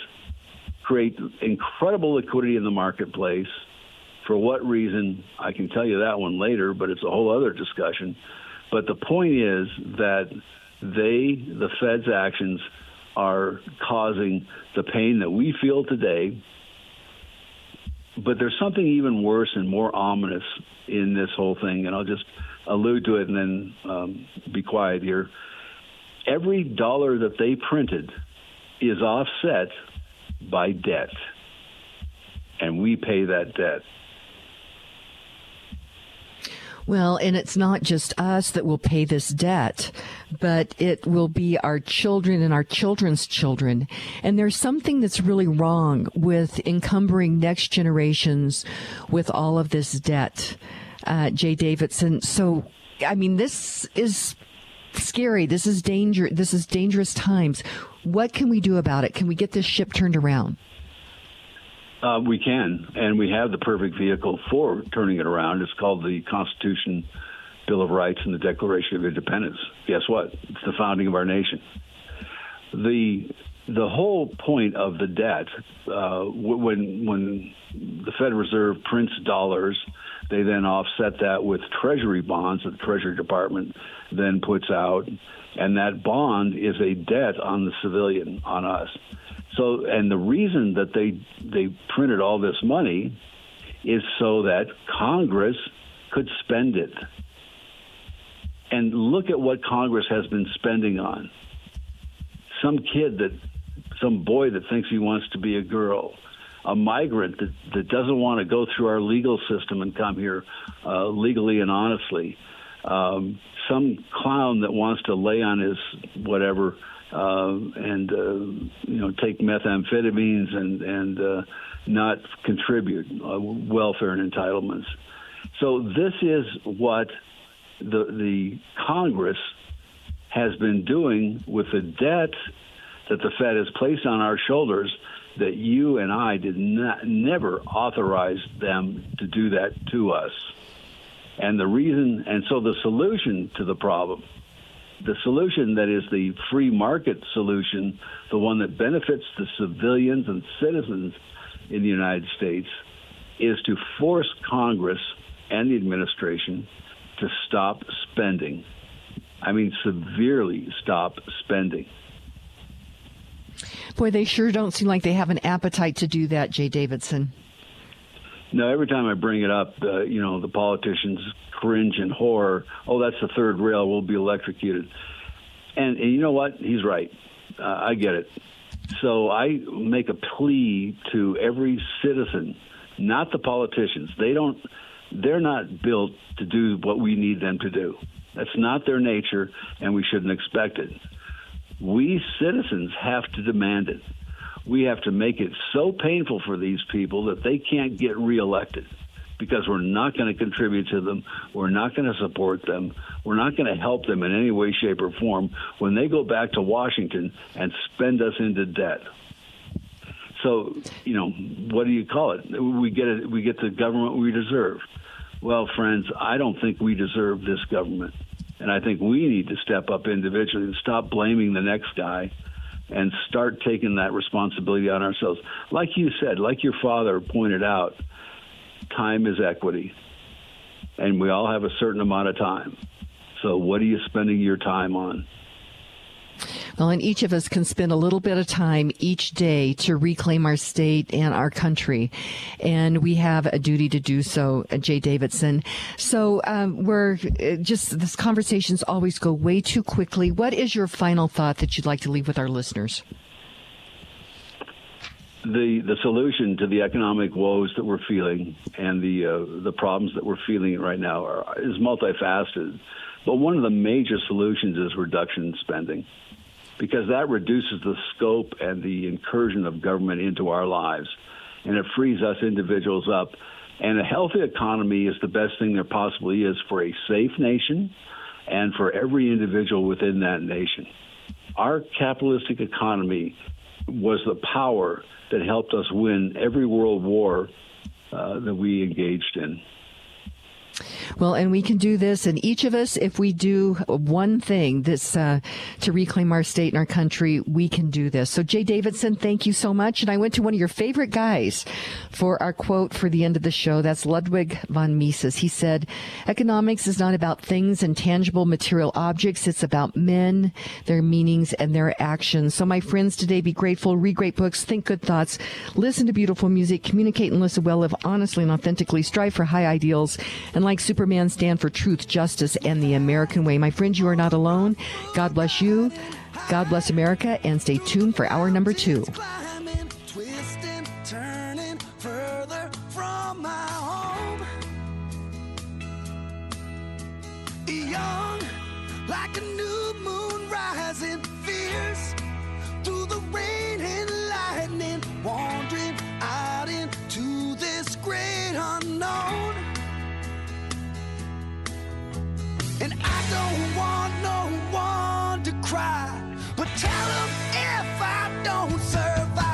create incredible liquidity in the marketplace. For what reason? I can tell you that one later, but it's a whole other discussion. But the point is that they, the Fed's actions, are causing the pain that we feel today. But there's something even worse and more ominous in this whole thing, and I'll just allude to it and then um, be quiet here. Every dollar that they printed is offset by debt, and we pay that debt. Well, and it's not just us that will pay this debt, but it will be our children and our children's children. And there's something that's really wrong with encumbering next generations with all of this debt, uh, Jay Davidson. So, I mean, this is scary. This is danger. This is dangerous times. What can we do about it? Can we get this ship turned around? Uh, we can, and we have the perfect vehicle for turning it around. It's called the Constitution, Bill of Rights, and the Declaration of Independence. Guess what? It's the founding of our nation. The the whole point of the debt, uh, when when the Federal Reserve prints dollars, they then offset that with Treasury bonds that the Treasury Department then puts out, and that bond is a debt on the civilian, on us. So, and the reason that they they printed all this money is so that Congress could spend it. And look at what Congress has been spending on. Some kid that, some boy that thinks he wants to be a girl, a migrant that, that doesn't want to go through our legal system and come here uh, legally and honestly, um, some clown that wants to lay on his whatever uh, and uh, you know take methamphetamines and and uh, not contribute uh, welfare and entitlements. So this is what the the Congress has been doing with the debt that the Fed has placed on our shoulders that you and I did not never authorize them to do that to us. And the reason and so the solution to the problem the solution that is the free market solution, the one that benefits the civilians and citizens in the United States, is to force Congress and the administration to stop spending. I mean, severely stop spending. Boy, they sure don't seem like they have an appetite to do that, Jay Davidson. No, every time I bring it up, uh, you know, the politicians cringe in horror. Oh, that's the third rail. We'll be electrocuted. And, and you know what? He's right. Uh, I get it. So I make a plea to every citizen, not the politicians. They don't. They're not built to do what we need them to do. That's not their nature, and we shouldn't expect it. We citizens have to demand it. We have to make it so painful for these people that they can't get reelected because we're not going to contribute to them. We're not going to support them. We're not going to help them in any way, shape, or form when they go back to Washington and spend us into debt. So, you know, what do you call it? We get. We get the government we deserve. Well, friends, I don't think we deserve this government, and I think we need to step up individually and stop blaming the next guy and start taking that responsibility on ourselves. Like you said, like your father pointed out, time is equity. And we all have a certain amount of time. So, what are you spending your time on? Well, and each of us can spend a little bit of time each day to reclaim our state and our country. And we have a duty to do so, uh, Jay Davidson. So um, we're uh, just, this conversations always go way too quickly. What is your final thought that you'd like to leave with our listeners? the the solution to the economic woes that we're feeling and the uh, the problems that we're feeling right now are, is multifaceted. But one of the major solutions is reduction in spending, because that reduces the scope and the incursion of government into our lives, and it frees us individuals up. And a healthy economy is the best thing there possibly is for a safe nation, and for every individual within that nation. Our capitalistic economy was the power that helped us win every world war uh, that we engaged in. Well, and we can do this, and each of us, if we do one thing this uh, to reclaim our state and our country, we can do this. So, Jay Davidson, thank you so much. And I went to one of your favorite guys for our quote for the end of the show. That's Ludwig von Mises. He said, "Economics is not about things and tangible material objects. It's about men, their meanings, and their actions." So, my friends, today, be grateful, read great books, think good thoughts, listen to beautiful music, communicate and listen well, live honestly and authentically, strive for high ideals, and like Superman, stand for truth, justice, and the American way. My friends, you are not alone. God bless you. God bless America, and stay tuned for hour number two. And wandering out into this great unknown. And I don't want no one to cry, but tell them if I don't survive,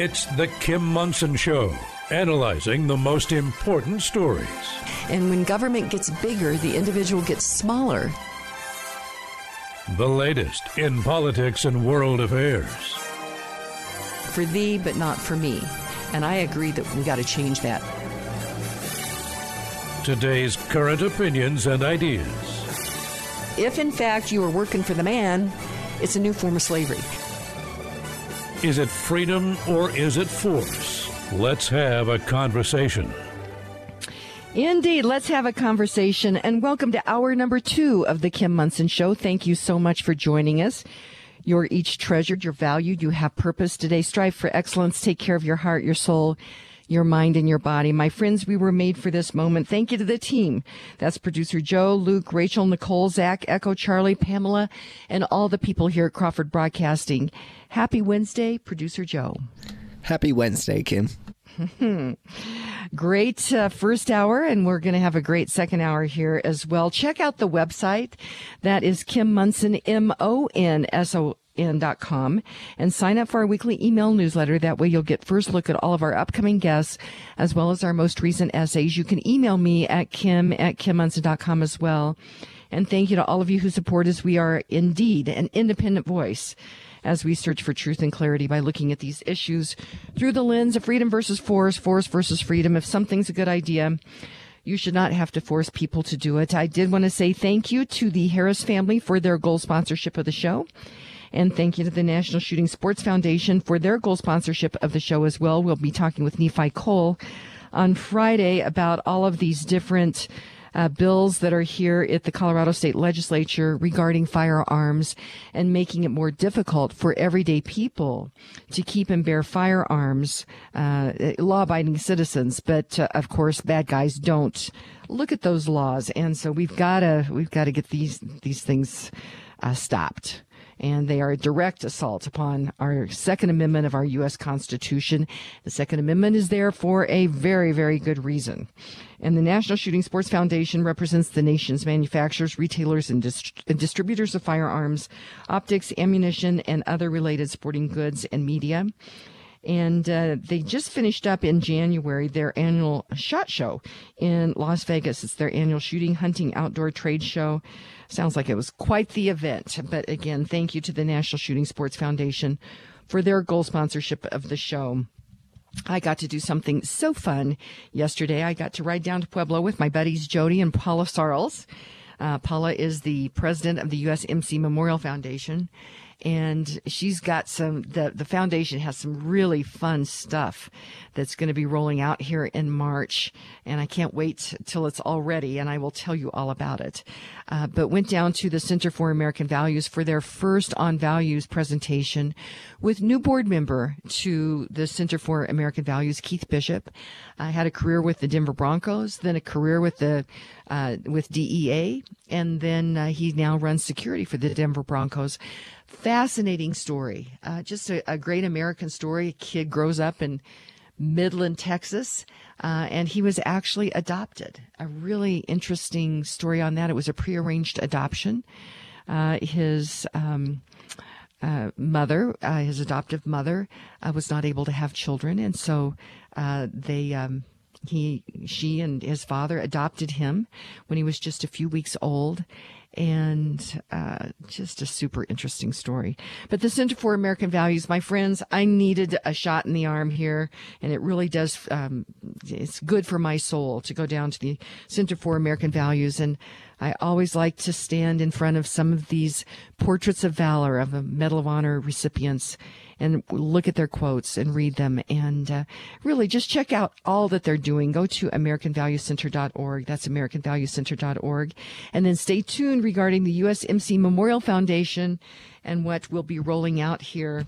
It's the Kim Monson Show, analyzing the most important stories. And when government gets bigger, the individual gets smaller. The latest in politics and world affairs. For thee, but not for me. And I agree that we got to change that. Today's current opinions and ideas. If in fact you are working for the man, it's a new form of slavery. Is it freedom or is it force? Let's have a conversation. Indeed. Let's have a conversation and welcome to hour number two of the Kim Monson Show. Thank you so much for joining us. You're each treasured, you're valued, you have purpose today. Strive for excellence. Take care of your heart, your soul, your mind, and your body. My friends, we were made for this moment. Thank you to the team. That's producer Joe, Luke, Rachel, Nicole, Zach, Echo, Charlie, Pamela, and all the people here at Crawford Broadcasting. Happy Wednesday, producer Joe. Happy Wednesday, Kim. (laughs) great uh, first hour, and we're going to have a great second hour here as well. Check out the website. That is Kim Monson, M O N S O dot com and sign up for our weekly email newsletter. That way you'll get first look at all of our upcoming guests as well as our most recent essays. You can email me at kim at kimmonson.com as well. And thank you to all of you who support us. We are indeed an independent voice as we search for truth and clarity by looking at these issues through the lens of freedom versus force, force versus freedom. If something's a good idea, you should not have to force people to do it. I did want to say thank you to the Harris family for their gold sponsorship of the show. And thank you to the National Shooting Sports Foundation for their gold sponsorship of the show as well. We'll be talking with Nephi Cole on Friday about all of these different uh, bills that are here at the Colorado State Legislature regarding firearms and making it more difficult for everyday people to keep and bear firearms, uh, law-abiding citizens. But uh, of course, bad guys don't look at those laws, and so we've got to we've got to get these these things uh, stopped and they are a direct assault upon our Second Amendment of our U.S. Constitution. The Second Amendment is there for a very, very good reason. And the National Shooting Sports Foundation represents the nation's manufacturers, retailers, and, dist- and distributors of firearms, optics, ammunition, and other related sporting goods and media and uh, they just finished up in January their annual shot show in Las Vegas. It's their annual shooting, hunting, outdoor trade show. Sounds like it was quite the event. But again, thank you to the National Shooting Sports Foundation for their gold sponsorship of the show. I got to do something so fun yesterday. I got to ride down to Pueblo with my buddies Jody and Paula Sarles. Uh, Paula is the president of the USMC Memorial Foundation and she's got some the the foundation has some really fun stuff that's going to be rolling out here in March, and I can't wait till it's all ready, and I will tell you all about it. Uh, but went down to the Center for American Values for their first on values presentation with new board member to the Center for American Values, Keith Bishop. I had a career with the Denver Broncos, then a career with the uh, with DEA, and then uh, he now runs security for the Denver Broncos. Fascinating story, uh, just a, a, great American story. A kid grows up in Midland, Texas, uh, and he was actually adopted. A really interesting story on that. It was a prearranged adoption. Uh, his um, uh, mother, uh, his adoptive mother, uh, was not able to have children, and so they. Um, he, she, and his father adopted him when he was just a few weeks old, and uh, just a super interesting story. But the Center for American Values, my friends, I needed a shot in the arm here, and it really does. Um, it's good for my soul to go down to the Center for American Values, and I always like to stand in front of some of these portraits of valor of Medal of Honor recipients and look at their quotes and read them and uh, really just check out all that they're doing. Go to AmericanValueCenter.org. That's AmericanValueCenter.org. And then stay tuned regarding the USMC Memorial Foundation and what we'll be rolling out here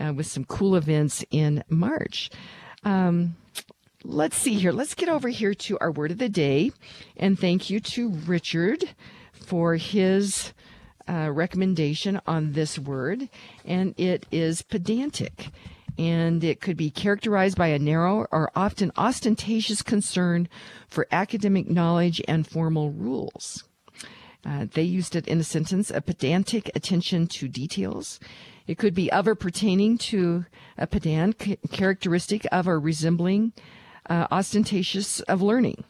uh, with some cool events in March. Um, let's see here. Let's get over here to our word of the day. And thank you to Richard for his uh, recommendation on this word, and it is pedantic. And it could be characterized by a narrow or often ostentatious concern for academic knowledge and formal rules. Uh, they used it in a sentence a pedantic attention to details. It could be of or pertaining to a pedant, characteristic of or resembling uh, ostentatious of learning.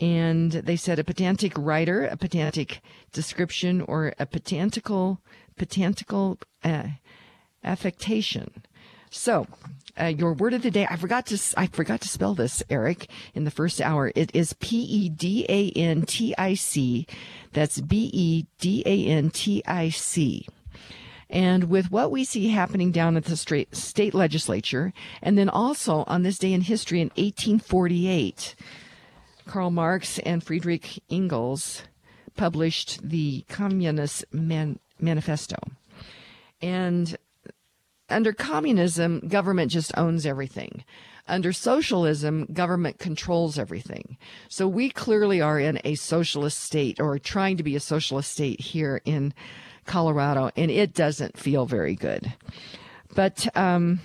And they said a pedantic writer, a pedantic description, or a pedantical, pedantical uh, affectation. So, uh, your word of the day. I forgot to I forgot to spell this, Eric, in the first hour. It is P E D A N T I C. That's B E D A N T I C. And with what we see happening down at the state legislature, and then also on this day in history in 1848, Karl Marx and Friedrich Engels published the Communist Man- Manifesto. And under communism, government just owns everything. Under socialism, government controls everything. So we clearly are in a socialist state or trying to be a socialist state here in Colorado, and it doesn't feel very good. But um,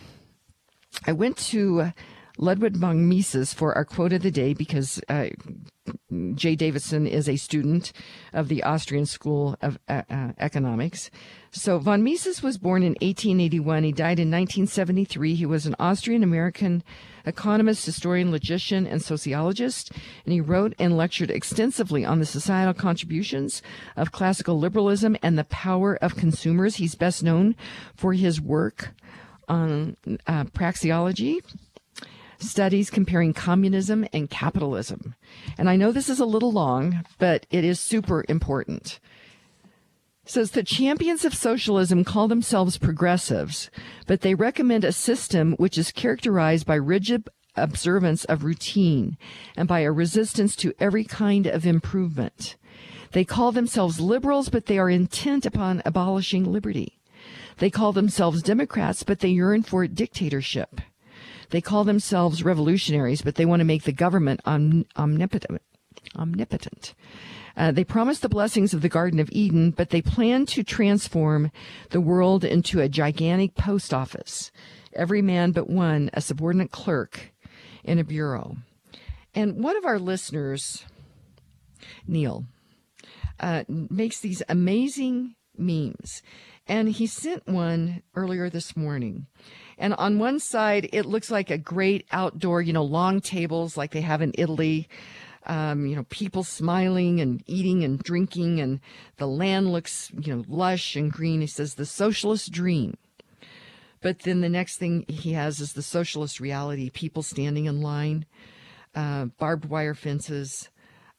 I went to Ludwig von Mises for our quote of the day because uh, Jay Davidson is a student of the Austrian School of uh, uh, Economics. So von Mises was born in 1881. He died in 1973. He was an Austrian American economist, historian, logician, and sociologist, and he wrote and lectured extensively on the societal contributions of classical liberalism and the power of consumers. He's best known for his work on uh, praxeology, studies comparing communism and capitalism. And I know this is a little long, but it is super important. Says the champions of socialism call themselves progressives, but they recommend a system which is characterized by rigid observance of routine and by a resistance to every kind of improvement. They call themselves liberals, but they are intent upon abolishing liberty. They call themselves Democrats, but they yearn for dictatorship. They call themselves revolutionaries, but they want to make the government om- omnipotent. Omnipotent. Uh, they promise the blessings of the Garden of Eden, but they plan to transform the world into a gigantic post office. Every man but one, a subordinate clerk in a bureau. And one of our listeners, Neil, uh, makes these amazing memes. And he sent one earlier this morning. And on one side, it looks like a great outdoor, you know, long tables like they have in Italy. Um, you know, people smiling and eating and drinking, and the land looks, you know, lush and green. He says the socialist dream. But then the next thing he has is the socialist reality people standing in line, uh, barbed wire fences,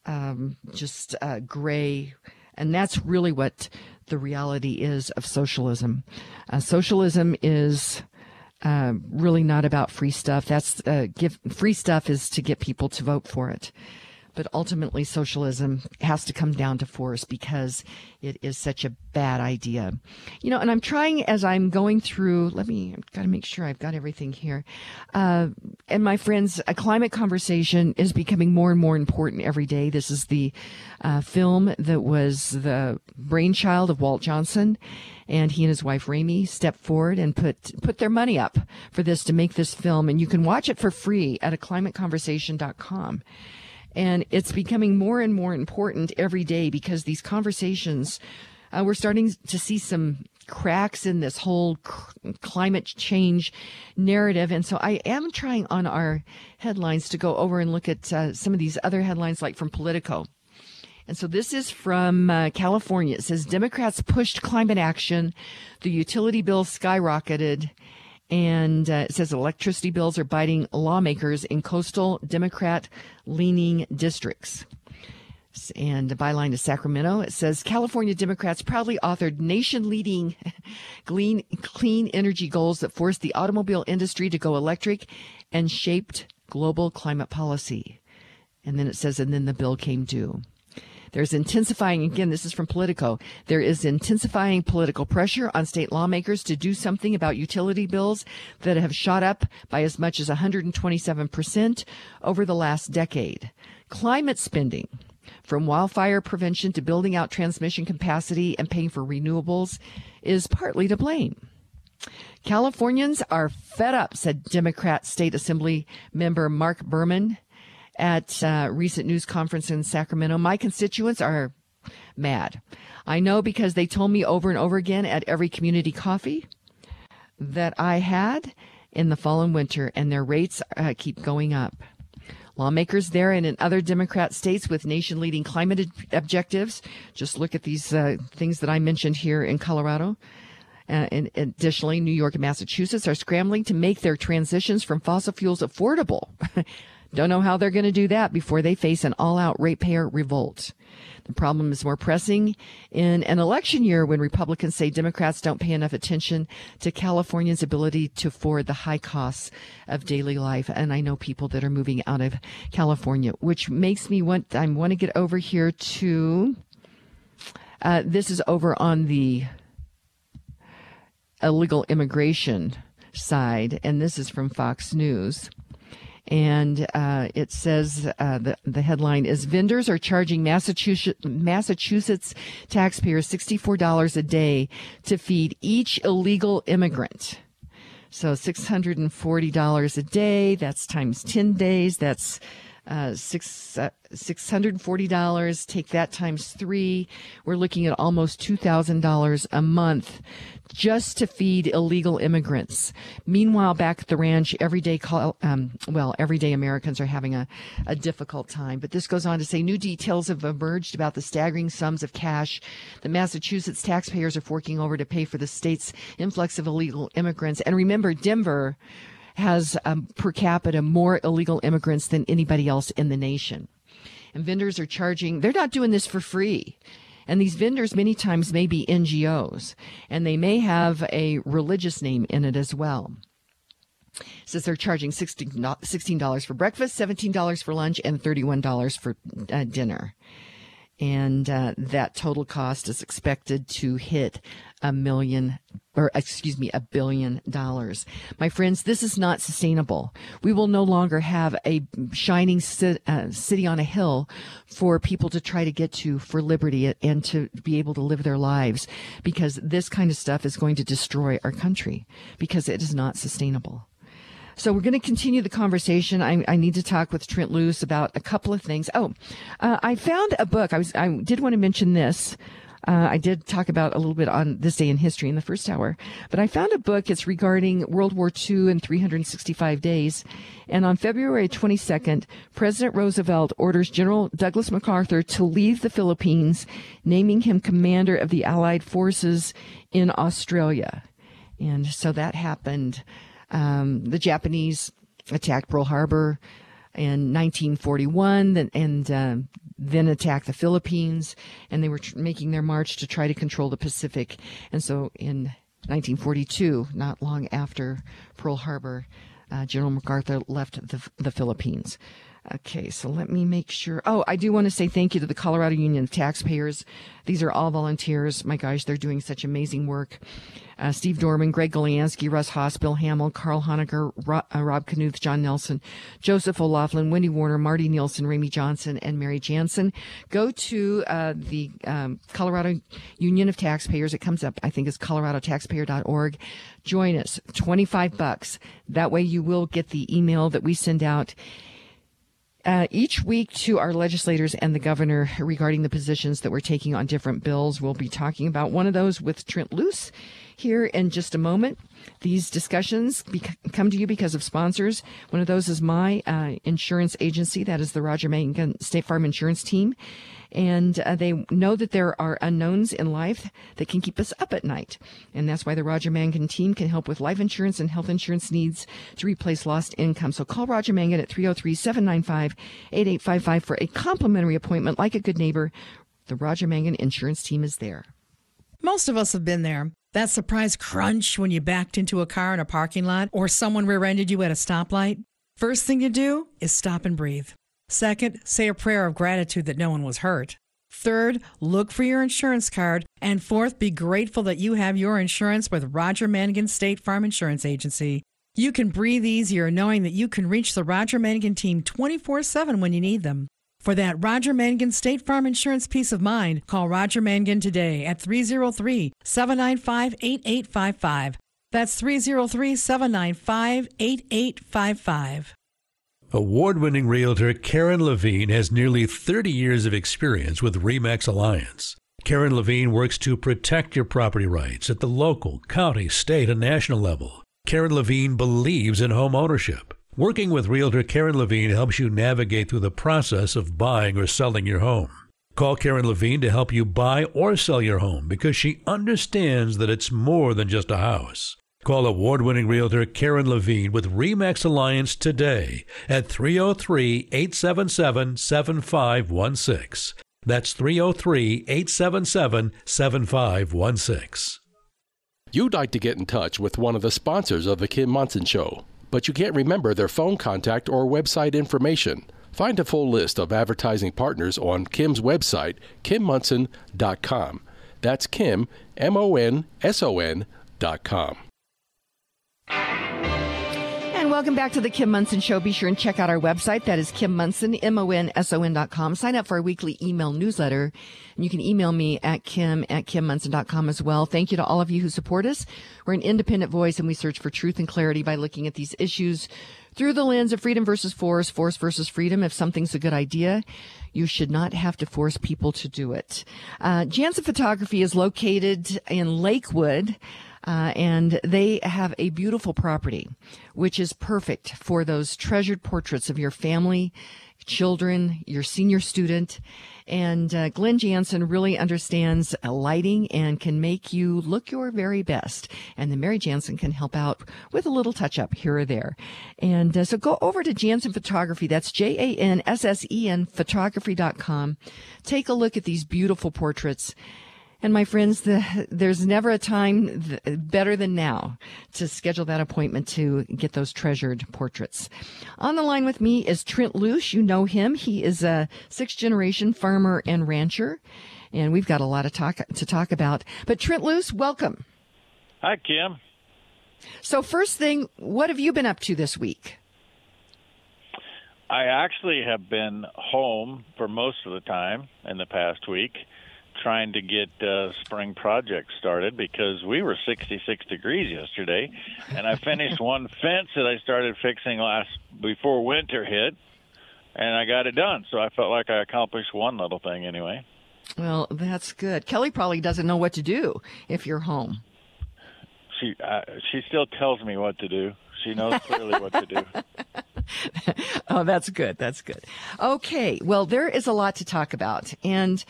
um, just uh, gray. And that's really what the reality is of socialism. Uh, socialism is uh, really not about free stuff. That's uh, give free stuff is to get people to vote for it. But ultimately, socialism has to come down to force because it is such a bad idea. You know, and I'm trying as I'm going through, let me, I've got to make sure I've got everything here. Uh, and my friends, a climate conversation is becoming more and more important every day. This is the uh, film that was the brainchild of Walt Johnson and he and his wife Ramey stepped forward and put put their money up for this to make this film and you can watch it for free at a and it's becoming more and more important every day because these conversations, uh, we're starting to see some cracks in this whole climate change narrative. And so I am trying on our headlines to go over and look at uh, some of these other headlines, like from Politico. And so this is from uh, California. It says Democrats pushed climate action. The utility bill skyrocketed and uh, it says electricity bills are biting lawmakers in coastal Democrat leaning districts. And the byline to Sacramento, it says California Democrats proudly authored nation leading (laughs) clean, clean energy goals that forced the automobile industry to go electric and shaped global climate policy. And then it says, and then the bill came due. There's intensifying, again, this is from Politico. There is intensifying political pressure on state lawmakers to do something about utility bills that have shot up by as much as 127% over the last decade. Climate spending, from wildfire prevention to building out transmission capacity and paying for renewables, is partly to blame. Californians are fed up, said Democrat State Assembly member Mark Berman at a recent news conference in Sacramento. My constituents are mad. I know because they told me over and over again at every community coffee that I had in the fall and winter, and their rates uh, keep going up. Lawmakers there and in other Democrat states with nation leading climate ad- objectives, just look at these uh, things that I mentioned here in Colorado. Uh, and additionally, New York and Massachusetts are scrambling to make their transitions from fossil fuels affordable. (laughs) Don't know how they're going to do that before they face an all out ratepayer revolt. The problem is more pressing in an election year when Republicans say Democrats don't pay enough attention to Californians' ability to afford the high costs of daily life. And I know people that are moving out of California, which makes me want, I want to get over here to, uh, this is over on the illegal immigration side, and this is from Fox News and uh, it says uh, the the headline is vendors are charging Massachusetts Massachusetts taxpayers sixty four dollars a day to feed each illegal immigrant. So six hundred and forty dollars a day. That's times ten days. That's uh, six uh, six hundred forty dollars. Take that times three. We're looking at almost two thousand dollars a month just to feed illegal immigrants. Meanwhile, back at the ranch, everyday call, um, well, everyday Americans are having a, a difficult time. But this goes on to say new details have emerged about the staggering sums of cash that Massachusetts taxpayers are forking over to pay for the state's influx of illegal immigrants. And remember, Denver has um, per capita more illegal immigrants than anybody else in the nation. And vendors are charging, they're not doing this for free. And these vendors many times may be NGOs and they may have a religious name in it as well. Says they're charging $16 for breakfast, $17 for lunch, and $31 for uh, dinner and uh, that total cost is expected to hit a million or excuse me a billion dollars my friends this is not sustainable we will no longer have a shining uh, city on a hill for people to try to get to for liberty and to be able to live their lives because this kind of stuff is going to destroy our country because it is not sustainable so we're going to continue the conversation. I, I, need to talk with Trent Loos about a couple of things. Oh, uh, I found a book. I was I did want to mention this. Uh, I did talk about a little bit on this day in history in the first hour, but I found a book. It's regarding World War II and 365 days. And on February 22nd, President Roosevelt orders General Douglas MacArthur to leave the Philippines, naming him commander of the Allied forces in Australia. And so that happened um, the Japanese attacked Pearl Harbor. In 1941 and uh, then attacked the Philippines, and they were tr- making their march to try to control the Pacific. And so in 1942, not long after Pearl Harbor, uh, General MacArthur left the, the Philippines. Okay, so let me make sure. Oh, I do want to say thank you to the Colorado Union of Taxpayers. These are all volunteers. My gosh, they're doing such amazing work. Uh, Steve Dorman, Greg Goliansky, Russ Bill Hamill, Carl Honecker, Rob, uh, Rob Knuth, John Nelson, Joseph O'Laughlin, Wendy Warner, Marty Nielsen, Ramey Johnson, and Mary Janssen. Go to uh, the um, Colorado Union of Taxpayers. It comes up, I think, is coloradotaxpayer.org. Join us, 25 bucks. That way you will get the email that we send out uh, each week to our legislators and the governor regarding the positions that we're taking on different bills. We'll be talking about one of those with Trent Loos here in just a moment. These discussions come to you because of sponsors. One of those is my uh, insurance agency, that is the Roger Mangan State Farm Insurance Team and uh, they know that there are unknowns in life that can keep us up at night. And that's why the Roger Mangan team can help with life insurance and health insurance needs to replace lost income. So call Roger Mangan at 303-795-8855 for a complimentary appointment like a good neighbor. The Roger Mangan insurance team is there. Most of us have been there. That surprise crunch when you backed into a car in a parking lot or someone rear ended you at a stoplight. First thing you do is stop and breathe. Second, say a prayer of gratitude that no one was hurt. Third, look for your insurance card. And fourth, be grateful that you have your insurance with Roger Mangan State Farm Insurance Agency. You can breathe easier knowing that you can reach the Roger Mangan team 24 7 when you need them. For that Roger Mangan State Farm Insurance peace of mind, call Roger Mangan today at 303 795 8855. That's 303 795 8855. Award winning realtor Karen Levine has nearly 30 years of experience with REMAX Alliance. Karen Levine works to protect your property rights at the local, county, state, and national level. Karen Levine believes in home ownership. Working with realtor Karen Levine helps you navigate through the process of buying or selling your home. Call Karen Levine to help you buy or sell your home because she understands that it's more than just a house. Call award winning realtor Karen Levine with REMAX Alliance today at 303 877 7516. That's 303 877 7516. You'd like to get in touch with one of the sponsors of The Kim Monson Show, but you can't remember their phone contact or website information. Find a full list of advertising partners on Kim's website, kimmonson.com. That's Kim, M O N S O N dot com. And welcome back to the Kim Monson Show. Be sure and check out our website. That is Kim Monson, M-O-N-S-O-N dot com. Sign up for our weekly email newsletter. And you can email me at kim at kimmonson.com as well. Thank you to all of you who support us. We're an independent voice and we search for truth and clarity by looking at these issues through the lens of freedom versus force, force versus freedom. If something's a good idea, you should not have to force people to do it. Uh, Janssen Photography is located in Lakewood. Uh, and they have a beautiful property, which is perfect for those treasured portraits of your family, children, your senior student. And uh, Glenn Janssen really understands lighting and can make you look your very best. And then Mary Janssen can help out with a little touch up here or there. And uh, so go over to Janssen Photography. That's J A N S S E N photography.com. Take a look at these beautiful portraits and my friends, the, there's never a time th- better than now to schedule that appointment to get those treasured portraits. On the line with me is Trent Loos. You know him. He is a sixth generation farmer and rancher. And we've got a lot of talk to talk about. But Trent Loos, welcome. Hi, Kim. So first thing, what have you been up to this week? I actually have been home for most of the time in the past week trying to get uh, spring projects started because we were 66 degrees yesterday, and I finished (laughs) one fence that I started fixing last before winter hit, and I got it done. So I felt like I accomplished one little thing anyway. Well, that's good. Kelly probably doesn't know what to do if you're home. She uh, she still tells me what to do. She knows clearly what to do. (laughs) oh, that's good. That's good. Okay. Well, there is a lot to talk about. And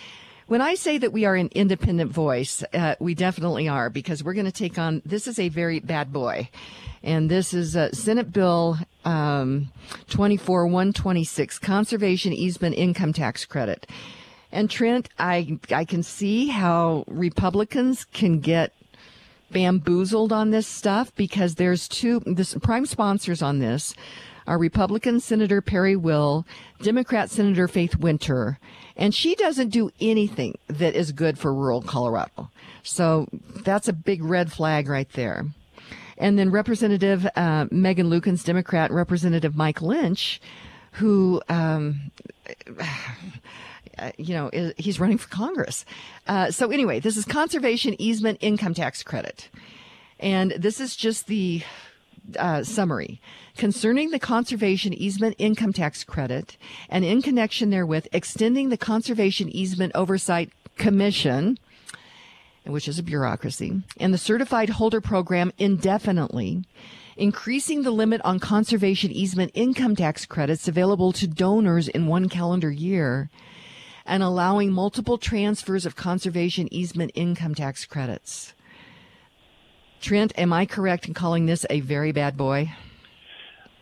When I say that we are an independent voice, uh, we definitely are because we're going to take on. This is a very bad boy, and this is uh, Senate Bill um, 24 126, Conservation Easement Income Tax Credit. And Trent, I I can see how Republicans can get bamboozled on this stuff because there's two the prime sponsors on this are Republican Senator Perry Will, Democrat Senator Faith Winter, and she doesn't do anything that is good for rural Colorado. So that's a big red flag right there. And then Representative uh, Meghan Lukens, Democrat, Representative Mike Lynch, who um, (sighs) you know, is, he's running for Congress. Uh, so anyway, this is conservation easement income tax credit. And this is just the uh, summary concerning the conservation easement income tax credit and in connection therewith extending the conservation easement oversight commission which is a bureaucracy and the certified holder program indefinitely increasing the limit on conservation easement income tax credits available to donors in one calendar year and allowing multiple transfers of conservation easement income tax credits. Trent, am I correct in calling this a very bad boy?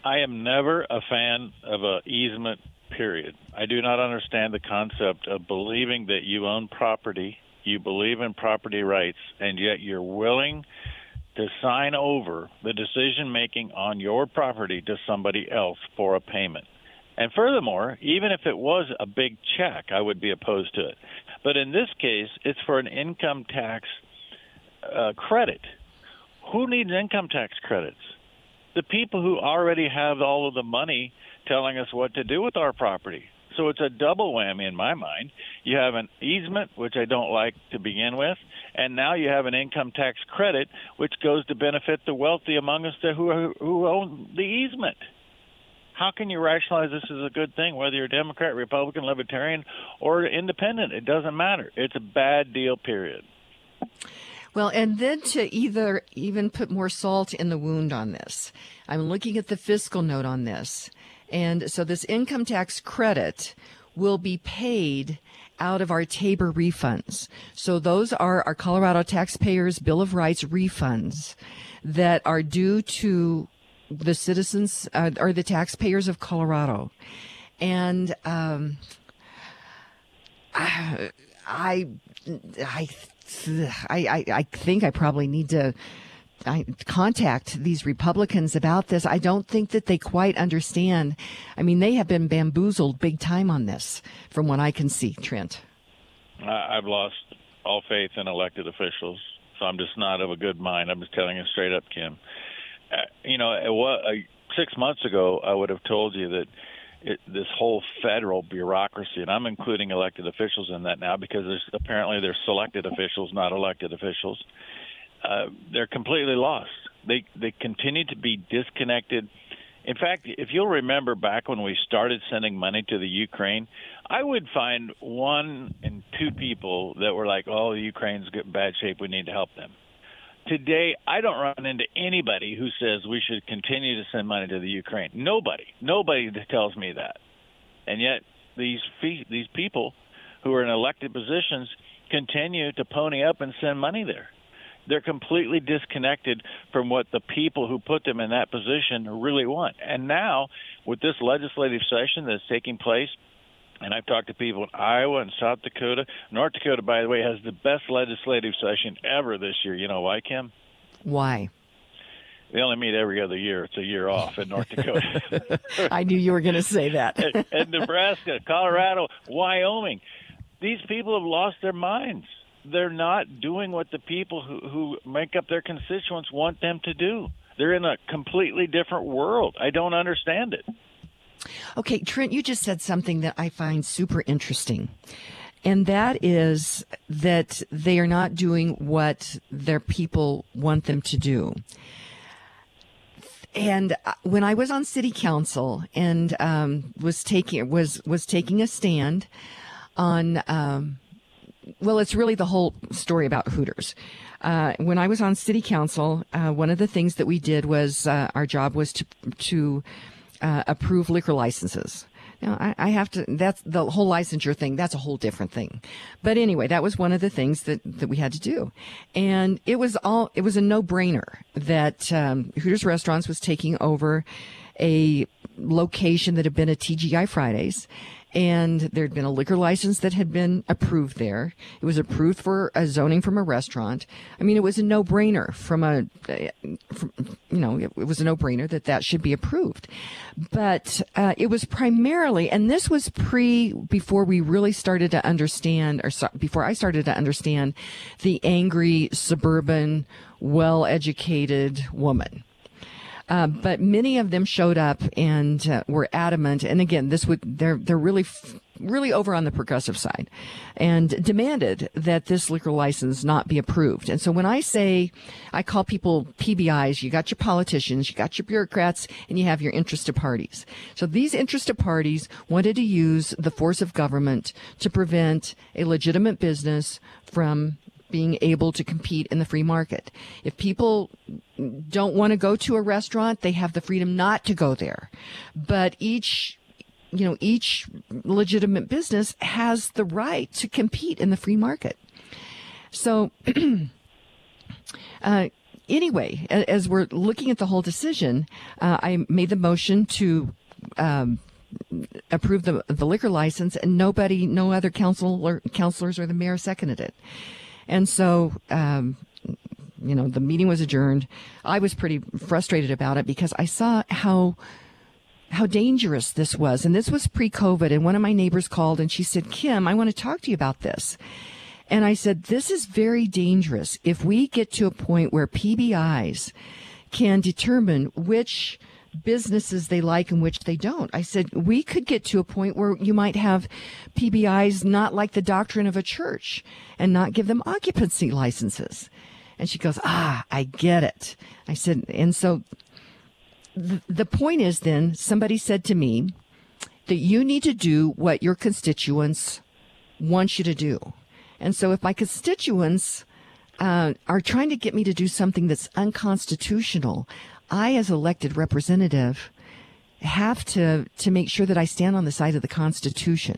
I am never a fan of a easement period. I do not understand the concept of believing that you own property, you believe in property rights, and yet you're willing to sign over the decision making on your property to somebody else for a payment. And furthermore, even if it was a big check, I would be opposed to it. But in this case, it's for an income tax uh, credit. Who needs income tax credits? The people who already have all of the money telling us what to do with our property. So it's a double whammy in my mind. You have an easement, which I don't like to begin with, and now you have an income tax credit, which goes to benefit the wealthy among us who who own the easement how can you rationalize this as a good thing, whether you're Democrat, Republican, Libertarian, or Independent? It doesn't matter. It's a bad deal, period. Well, and then to either even put more salt in the wound on this, I'm looking at the fiscal note on this. And so this income tax credit will be paid out of our Tabor refunds. So those are our Colorado taxpayers' Bill of Rights refunds that are due to the citizens uh, or the taxpayers of Colorado. And um, (sighs) I, I, I, I, I think I probably need to I contact these Republicans about this. I don't think that they quite understand. I mean, they have been bamboozled big time on this, from what I can see. Trent, I've lost all faith in elected officials, so I'm just not of a good mind. I'm just telling you straight up, Kim. Uh, you know, uh, six months ago, I would have told you that it, this whole federal bureaucracy, and I'm including elected officials in that now because there's apparently they're selected officials, not elected officials. Uh, they're completely lost. They they continue to be disconnected. In fact, if you'll remember back when we started sending money to the Ukraine, I would find one and two people that were like, "Oh, the Ukraine's in bad shape. We need to help them." Today, I don't run into anybody who says we should continue to send money to the Ukraine. Nobody, nobody tells me that. And yet, these fee- these people who are in elected positions continue to pony up and send money there. They're completely disconnected from what the people who put them in that position really want. And now, with this legislative session that's taking place and I've talked to people in Iowa and South Dakota. North Dakota, by the way, has the best legislative session ever this year. You know why, Kim? Why? They only meet every other year. It's a year off in North Dakota. (laughs) I knew you were going to say that. (laughs) and, and Nebraska, Colorado, Wyoming. These people have lost their minds. They're not doing what the people who, who make up their constituents want them to do. They're in a completely different world. I don't understand it. Okay, Trent, you just said something that I find super interesting. And that is that they are not doing what their people want them to do. And uh, when I was on city council and um, was taking was was taking a stand on, um, well, it's really the whole story about Hooters. Uh, when I was on city council, uh, one of the things that we did was uh, our job was to to uh, approve liquor licenses. Now, I, I have to. That's the whole licensure thing. That's a whole different thing. But anyway, that was one of the things that that we had to do, and it was all. It was a no brainer that um, Hooters Restaurants was taking over a location that had been a TGI Fridays. And there had been a liquor license that had been approved there. It was approved for a zoning from a restaurant. I mean, it was a no-brainer from a, from, you know, it, it was a no-brainer that that should be approved. But uh, it was primarily, and this was pre before we really started to understand, or so, before I started to understand, the angry suburban, well-educated woman. Uh, but many of them showed up and uh, were adamant. And again, this would they're they're really really over on the progressive side, and demanded that this liquor license not be approved. And so when I say, I call people PBIs. You got your politicians, you got your bureaucrats, and you have your interested parties. So these interested parties wanted to use the force of government to prevent a legitimate business from being able to compete in the free market. If people don't want to go to a restaurant, they have the freedom not to go there. But each you know, each legitimate business has the right to compete in the free market. So, (clears throat) uh, anyway, as we're looking at the whole decision, uh, I made the motion to um, approve the the liquor license, and nobody, no other council or counselors or the mayor seconded it. And so, um, you know, the meeting was adjourned. I was pretty frustrated about it because I saw how how dangerous this was. And this was pre-COVID. And one of my neighbors called and she said, Kim, I want to talk to you about this. And I said, this is very dangerous. If we get to a point where PBIs can determine which businesses they like and which they don't. I said, we could get to a point where you might have PBIs not like the doctrine of a church and not give them occupancy licenses. And she goes, ah, I get it. I said, and so the, the point is then somebody said to me that you need to do what your constituents want you to do. And so if my constituents uh, are trying to get me to do something that's unconstitutional, I, as elected representative, have to to make sure that I stand on the side of the Constitution.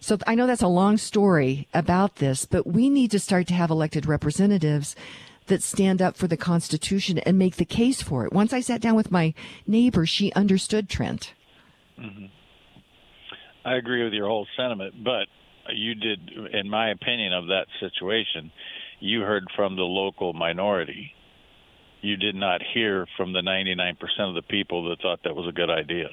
So I know that's a long story about this, but we need to start to have elected representatives that stand up for the Constitution and make the case for it. Once I sat down with my neighbor, she understood Trent. Mm-hmm. I agree with your whole sentiment, but you did, in my opinion, of that situation, you heard from the local minority you did not hear from the 99% of the people that thought that was a good idea.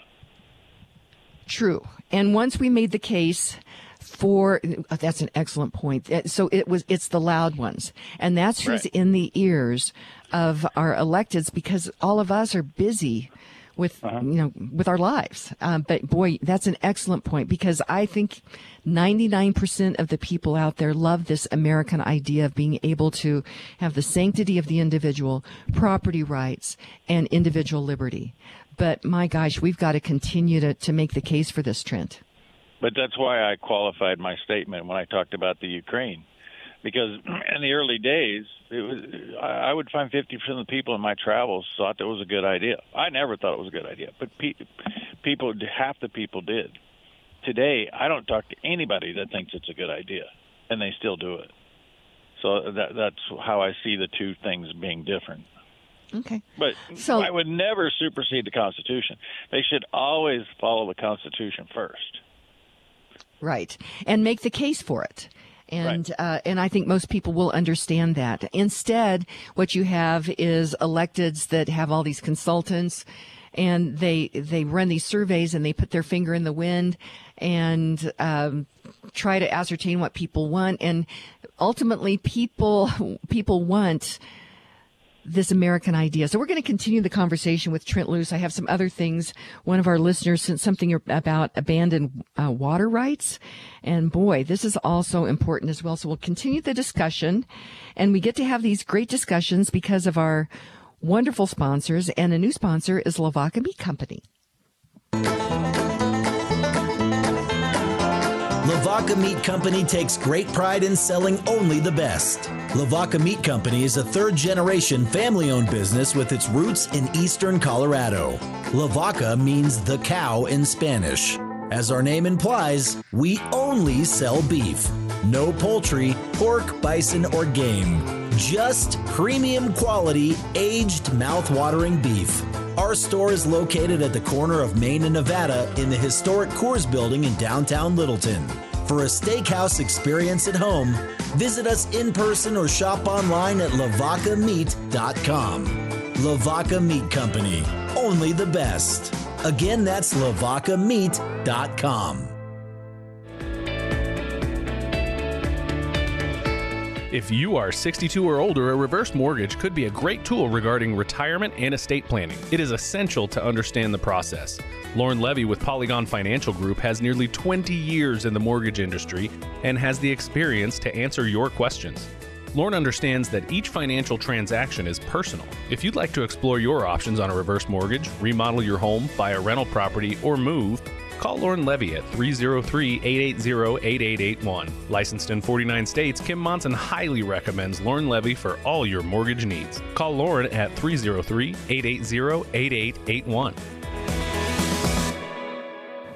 True. And once we made the case for that's an excellent point. Uh, so it was it's the loud ones. And that's who's right. in the ears of our electeds because all of us are busy with uh-huh. you know with our lives. Um, but boy, that's an excellent point because I think 99% of the people out there love this American idea of being able to have the sanctity of the individual, property rights, and individual liberty. But my gosh, we've got to continue to, to make the case for this, Trent. But that's why I qualified my statement when I talked about the Ukraine because in the early days, it was I would find 50% of the people in my travels thought that was a good idea. I never thought it was a good idea, but pe- people, half the people did. Today, I don't talk to anybody that thinks it's a good idea, and they still do it. So that, that's how I see the two things being different. Okay. But so, I would never supersede the Constitution. They should always follow the Constitution first. Right. And make the case for it and right. uh, and I think most people will understand that. Instead, what you have is electeds that have all these consultants, and they they run these surveys and they put their finger in the wind and um, try to ascertain what people want, and ultimately, people people want this American idea. So we're going to continue the conversation with Trent Loos. I have some other things. One of our listeners sent something about abandoned uh, water rights. And boy, this is also important as well. So we'll continue the discussion and we get to have these great discussions because of our wonderful sponsors. And a new sponsor is Lavaca Meat Company. Lavaca Meat Company takes great pride in selling only the best. Lavaca Meat Company is a third generation family owned business with its roots in eastern Colorado. Lavaca means the cow in Spanish. As our name implies, we only sell beef. No poultry, pork, bison, or game. Just premium quality, aged, mouth-watering beef. Our store is located at the corner of Main and Nevada in the historic Coors Building in downtown Littleton. For a steakhouse experience at home, visit us in person or shop online at lavacameat.com. Lavaca Meat Company, only the best. Again, that's lavacameat.com. If you are 62 or older, a reverse mortgage could be a great tool regarding retirement and estate planning. It is essential to understand the process. Lauren Levy with Polygon Financial Group has nearly 20 years in the mortgage industry and has the experience to answer your questions. Lauren understands that each financial transaction is personal. If you'd like to explore your options on a reverse mortgage, remodel your home, buy a rental property, or move, call Lauren Levy at 303 880 8881. Licensed in 49 states, Kim Monson highly recommends Lauren Levy for all your mortgage needs. Call Lauren at 303 880 8881.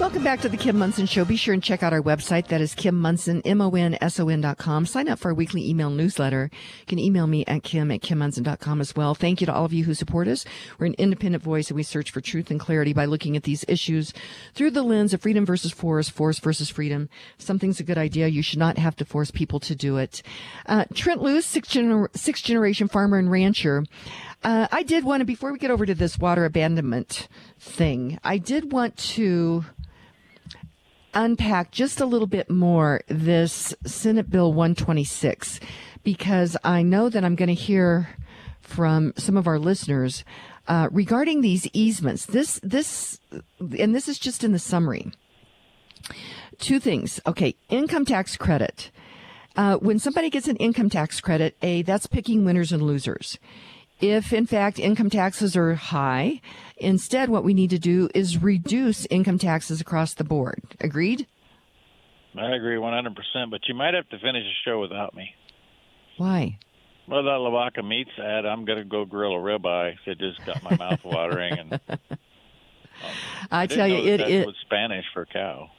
Welcome back to the Kim Monson Show. Be sure and check out our website. That is Kim Monson, M-O-N-S-O-N dot com. Sign up for our weekly email newsletter. You can email me at kim at kimmonson.com as well. Thank you to all of you who support us. We're an independent voice and we search for truth and clarity by looking at these issues through the lens of freedom versus force, force versus freedom. Something's a good idea. You should not have to force people to do it. Uh, Trent Loos, sixth, gener- sixth generation farmer and rancher. Uh, I did want to, before we get over to this water abandonment thing, I did want to unpack just a little bit more this Senate Bill 126 because I know that I'm going to hear from some of our listeners uh, regarding these easements. This, this, and this is just in the summary. Two things. Okay, income tax credit. Uh, when somebody gets an income tax credit, A, that's picking winners and losers. If in fact income taxes are high, instead what we need to do is reduce income taxes across the board. Agreed? I agree 100%, but you might have to finish the show without me. Why? Well, that Lavaca meats ad, I'm going to go grill a ribeye. It just got my mouth (laughs) watering. And um, I tell you, it, was Spanish for cow.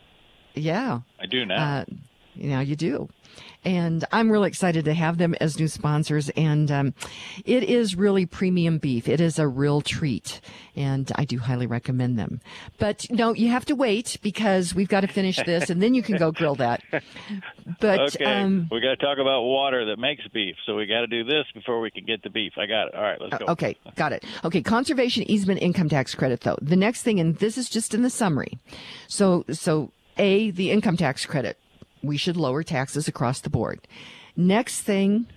yeah. I do now. Uh, now you do. And I'm really excited to have them as new sponsors. And um, it is really premium beef. It is a real treat. And I do highly recommend them. But no, you have to wait because we've got to finish this and then you can go grill that. But okay, um, we got to talk about water that makes beef, so we got to do this before we can get the beef. I got it. All right, let's go. Uh, Okay, got it. Okay, conservation easement income tax credit though. The next thing, and this is just in the summary. So, so A, the income tax credit. We should lower taxes across the board. Next thing,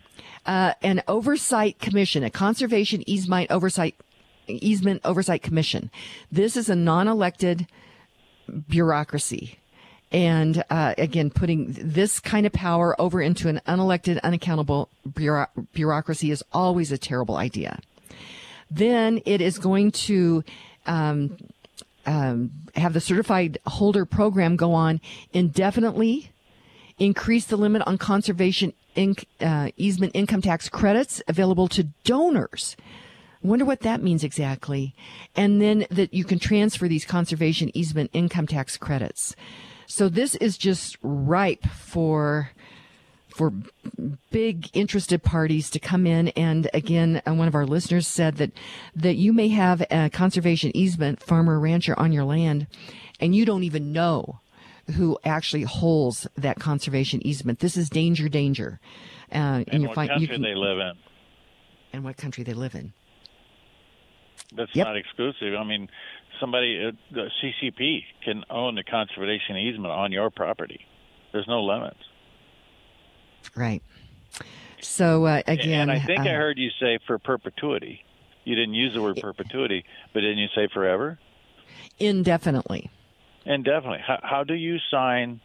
uh, an oversight commission, a conservation easement oversight, easement oversight commission. This is a non-elected bureaucracy. And uh, again, putting this kind of power over into an unelected, unaccountable bureau- bureaucracy is always a terrible idea. Then it is going to um, um, have the certified holder program go on indefinitely, increase the limit on conservation uh, easement income tax credits available to donors. Wonder what that means exactly. And then that you can transfer these conservation easement income tax credits. So this is just ripe for for big interested parties to come in and again uh, one of our listeners said that that you may have a conservation easement farmer rancher on your land and you don't even know who actually holds that conservation easement this is danger danger uh, And you're what fin- country you can- they live in. and what country they live in That's Yep. not exclusive. I mean, somebody, uh, the CCP can own the conservation easement on your property. There's no limits. right so uh, again and I think I uh, heard you say for perpetuity. You didn't use the word perpetuity, but didn't you say forever? indefinitely Indefinitely. How, how do you sign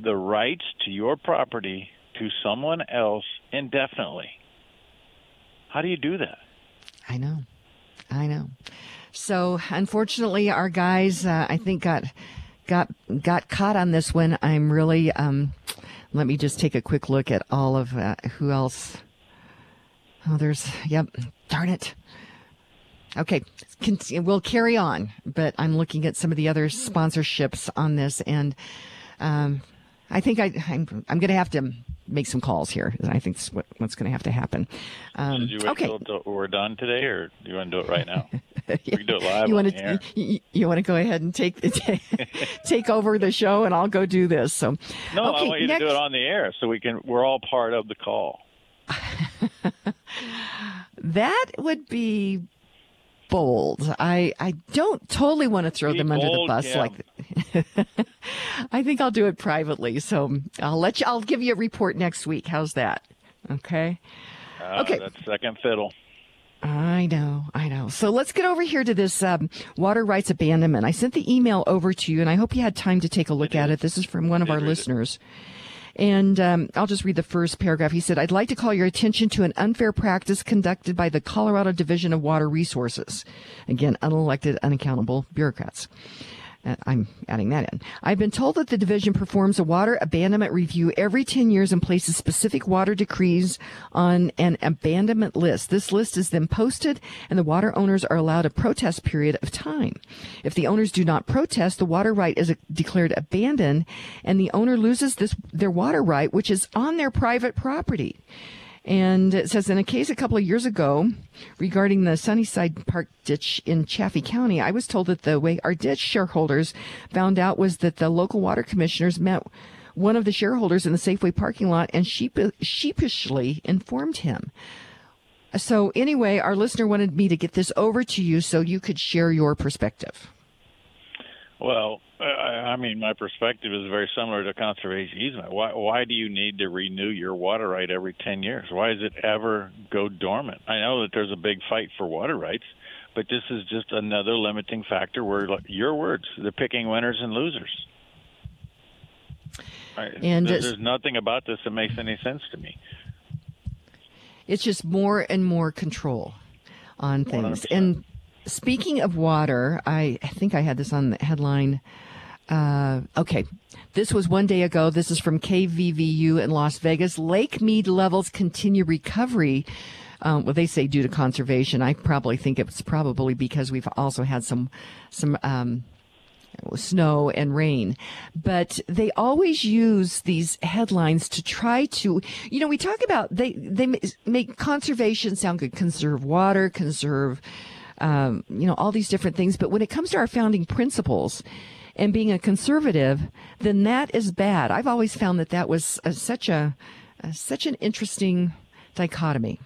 the rights to your property to someone else indefinitely? How do you do that? I know. I know. So unfortunately, our guys, uh, I think, got got got caught on this one. I'm really. Um, let me just take a quick look at all of uh, who else. Oh, there's. Yep. Darn it. Okay, we'll carry on, but I'm looking at some of the other sponsorships on this, and um, I think I, I'm, I'm going to have to make some calls here. I think that's what, what's going to have to happen. Um, you wait okay. we're done today, or do you want to do it right now? (laughs) we can do it live you want to you, you want to go ahead and take (laughs) take over the show, and I'll go do this. So, No, okay, I want you next, to do it on the air so we can. We're all part of the call. (laughs) that would be bold. I I don't totally want to throw Be them under the bus Kim. like. (laughs) I think I'll do it privately. So I'll let you. I'll give you a report next week. How's that? Okay. Uh, Okay. That's second fiddle. I know, I know. So let's get over here to this um, water rights abandonment. I sent the email over to you, and I hope you had time to take a look at it. This is from one of our listeners. And um, I'll just read the first paragraph. He said, I'd like to call your attention to an unfair practice conducted by the Colorado Division of Water Resources. Again, unelected, unaccountable bureaucrats. Uh, I'm adding that in. I've been told that the division performs a water abandonment review every 10 years and places specific water decrees on an abandonment list. This list is then posted and the water owners are allowed a protest period of time. If the owners do not protest, the water right is declared abandoned and the owner loses this, their water right, which is on their private property. And it says in a case a couple of years ago regarding the Sunnyside Park ditch in Chaffee County, I was told that the way our ditch shareholders found out was that the local water commissioners met one of the shareholders in the Safeway parking lot and sheep- sheepishly informed him. So anyway, our listener wanted me to get this over to you so you could share your perspective. Well, I, I mean, my perspective is very similar to conservation easement. Why, why do you need to renew your water right every 10 years? Why does it ever go dormant? I know that there's a big fight for water rights, but this is just another limiting factor where, like, your words, they're picking winners and losers. And There- it's- there's nothing about this that makes any sense to me. It's just more and more control on things. And speaking of water, I, think I had this on the headline. Uh, okay. This was one day ago. This is from KVVU in Las Vegas. Lake Mead levels continue recovery. Um, well, they say due to conservation. I probably think it's probably because we've also had some, some, um, snow and rain. But they always use these headlines to try to, you know, we talk about they they make conservation sound good, conserve water, conserve, um, you know, all these different things. But when it comes to our founding principles. And being a conservative, then that is bad. I've always found that that was uh such a uh, such an interesting dichotomy.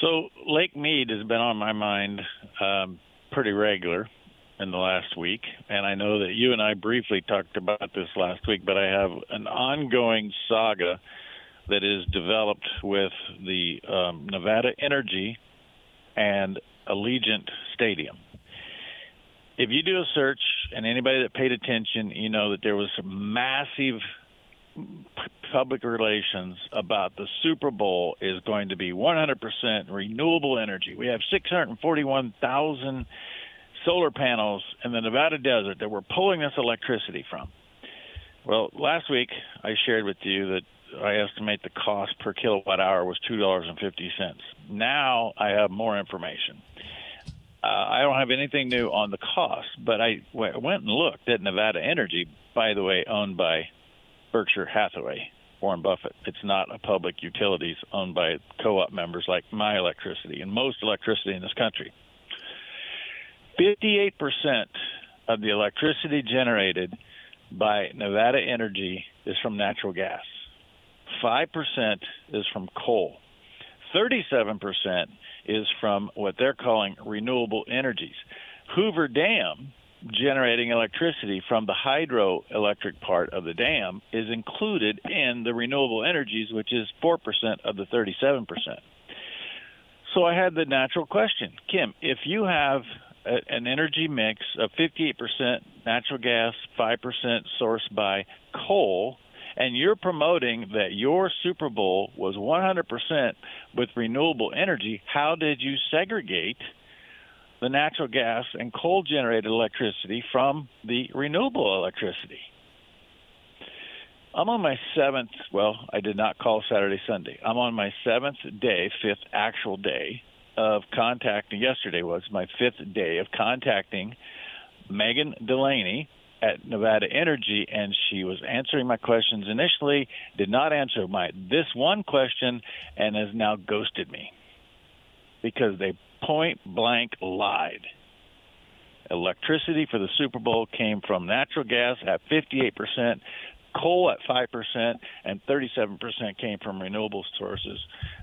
So Lake Mead has been on my mind um, pretty regular in the last week, and I know that you and I briefly talked about this last week. But I have an ongoing saga that is developed with the um, Nevada Energy and Allegiant Stadium. If you do a search, and anybody that paid attention, you know that there was massive public relations about the Super Bowl is going to be 100% renewable energy. We have 641,000 solar panels in the Nevada desert that we're pulling this electricity from. Well, last week I shared with you that I estimate the cost per kilowatt hour was $2.50. Now I have more information. Uh, I don't have anything new on the cost, but I w- went and looked at Nevada Energy, by the way, owned by Berkshire Hathaway, Warren Buffett. It's not a public utilities owned by co-op members like my electricity and most electricity in this country. 58% of the electricity generated by Nevada Energy is from natural gas. 5% is from coal. 37% is from what they're calling renewable energies. Hoover Dam, generating electricity from the hydroelectric part of the dam, is included in the renewable energies, which is 4% of the 37%. So I had the natural question Kim, if you have a, an energy mix of 58% natural gas, 5% sourced by coal, and you're promoting that your Super Bowl was 100% with renewable energy, how did you segregate the natural gas and coal generated electricity from the renewable electricity? I'm on my seventh, well, I did not call Saturday, Sunday. I'm on my seventh day, fifth actual day of contacting, yesterday was my fifth day of contacting Megan Delaney at Nevada Energy, and she was answering my questions initially, did not answer my this one question, and has now ghosted me because they point blank lied. Electricity for the Super Bowl came from natural gas at 58%, coal at 5%, and 37% came from renewable sources.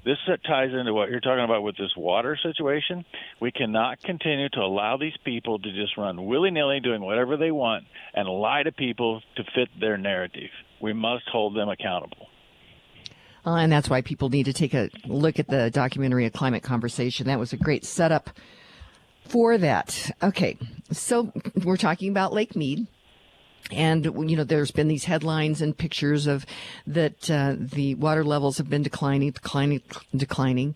This ties into what you're talking about with this water situation. We cannot continue to allow these people to just run willy nilly doing whatever they want and lie to people to fit their narrative. We must hold them accountable. Uh, and that's why people need to take a look at the documentary A Climate Conversation. That was a great setup for that. Okay, so we're talking about Lake Mead. And you know, there's been these headlines and pictures of that uh, the water levels have been declining, declining, declining,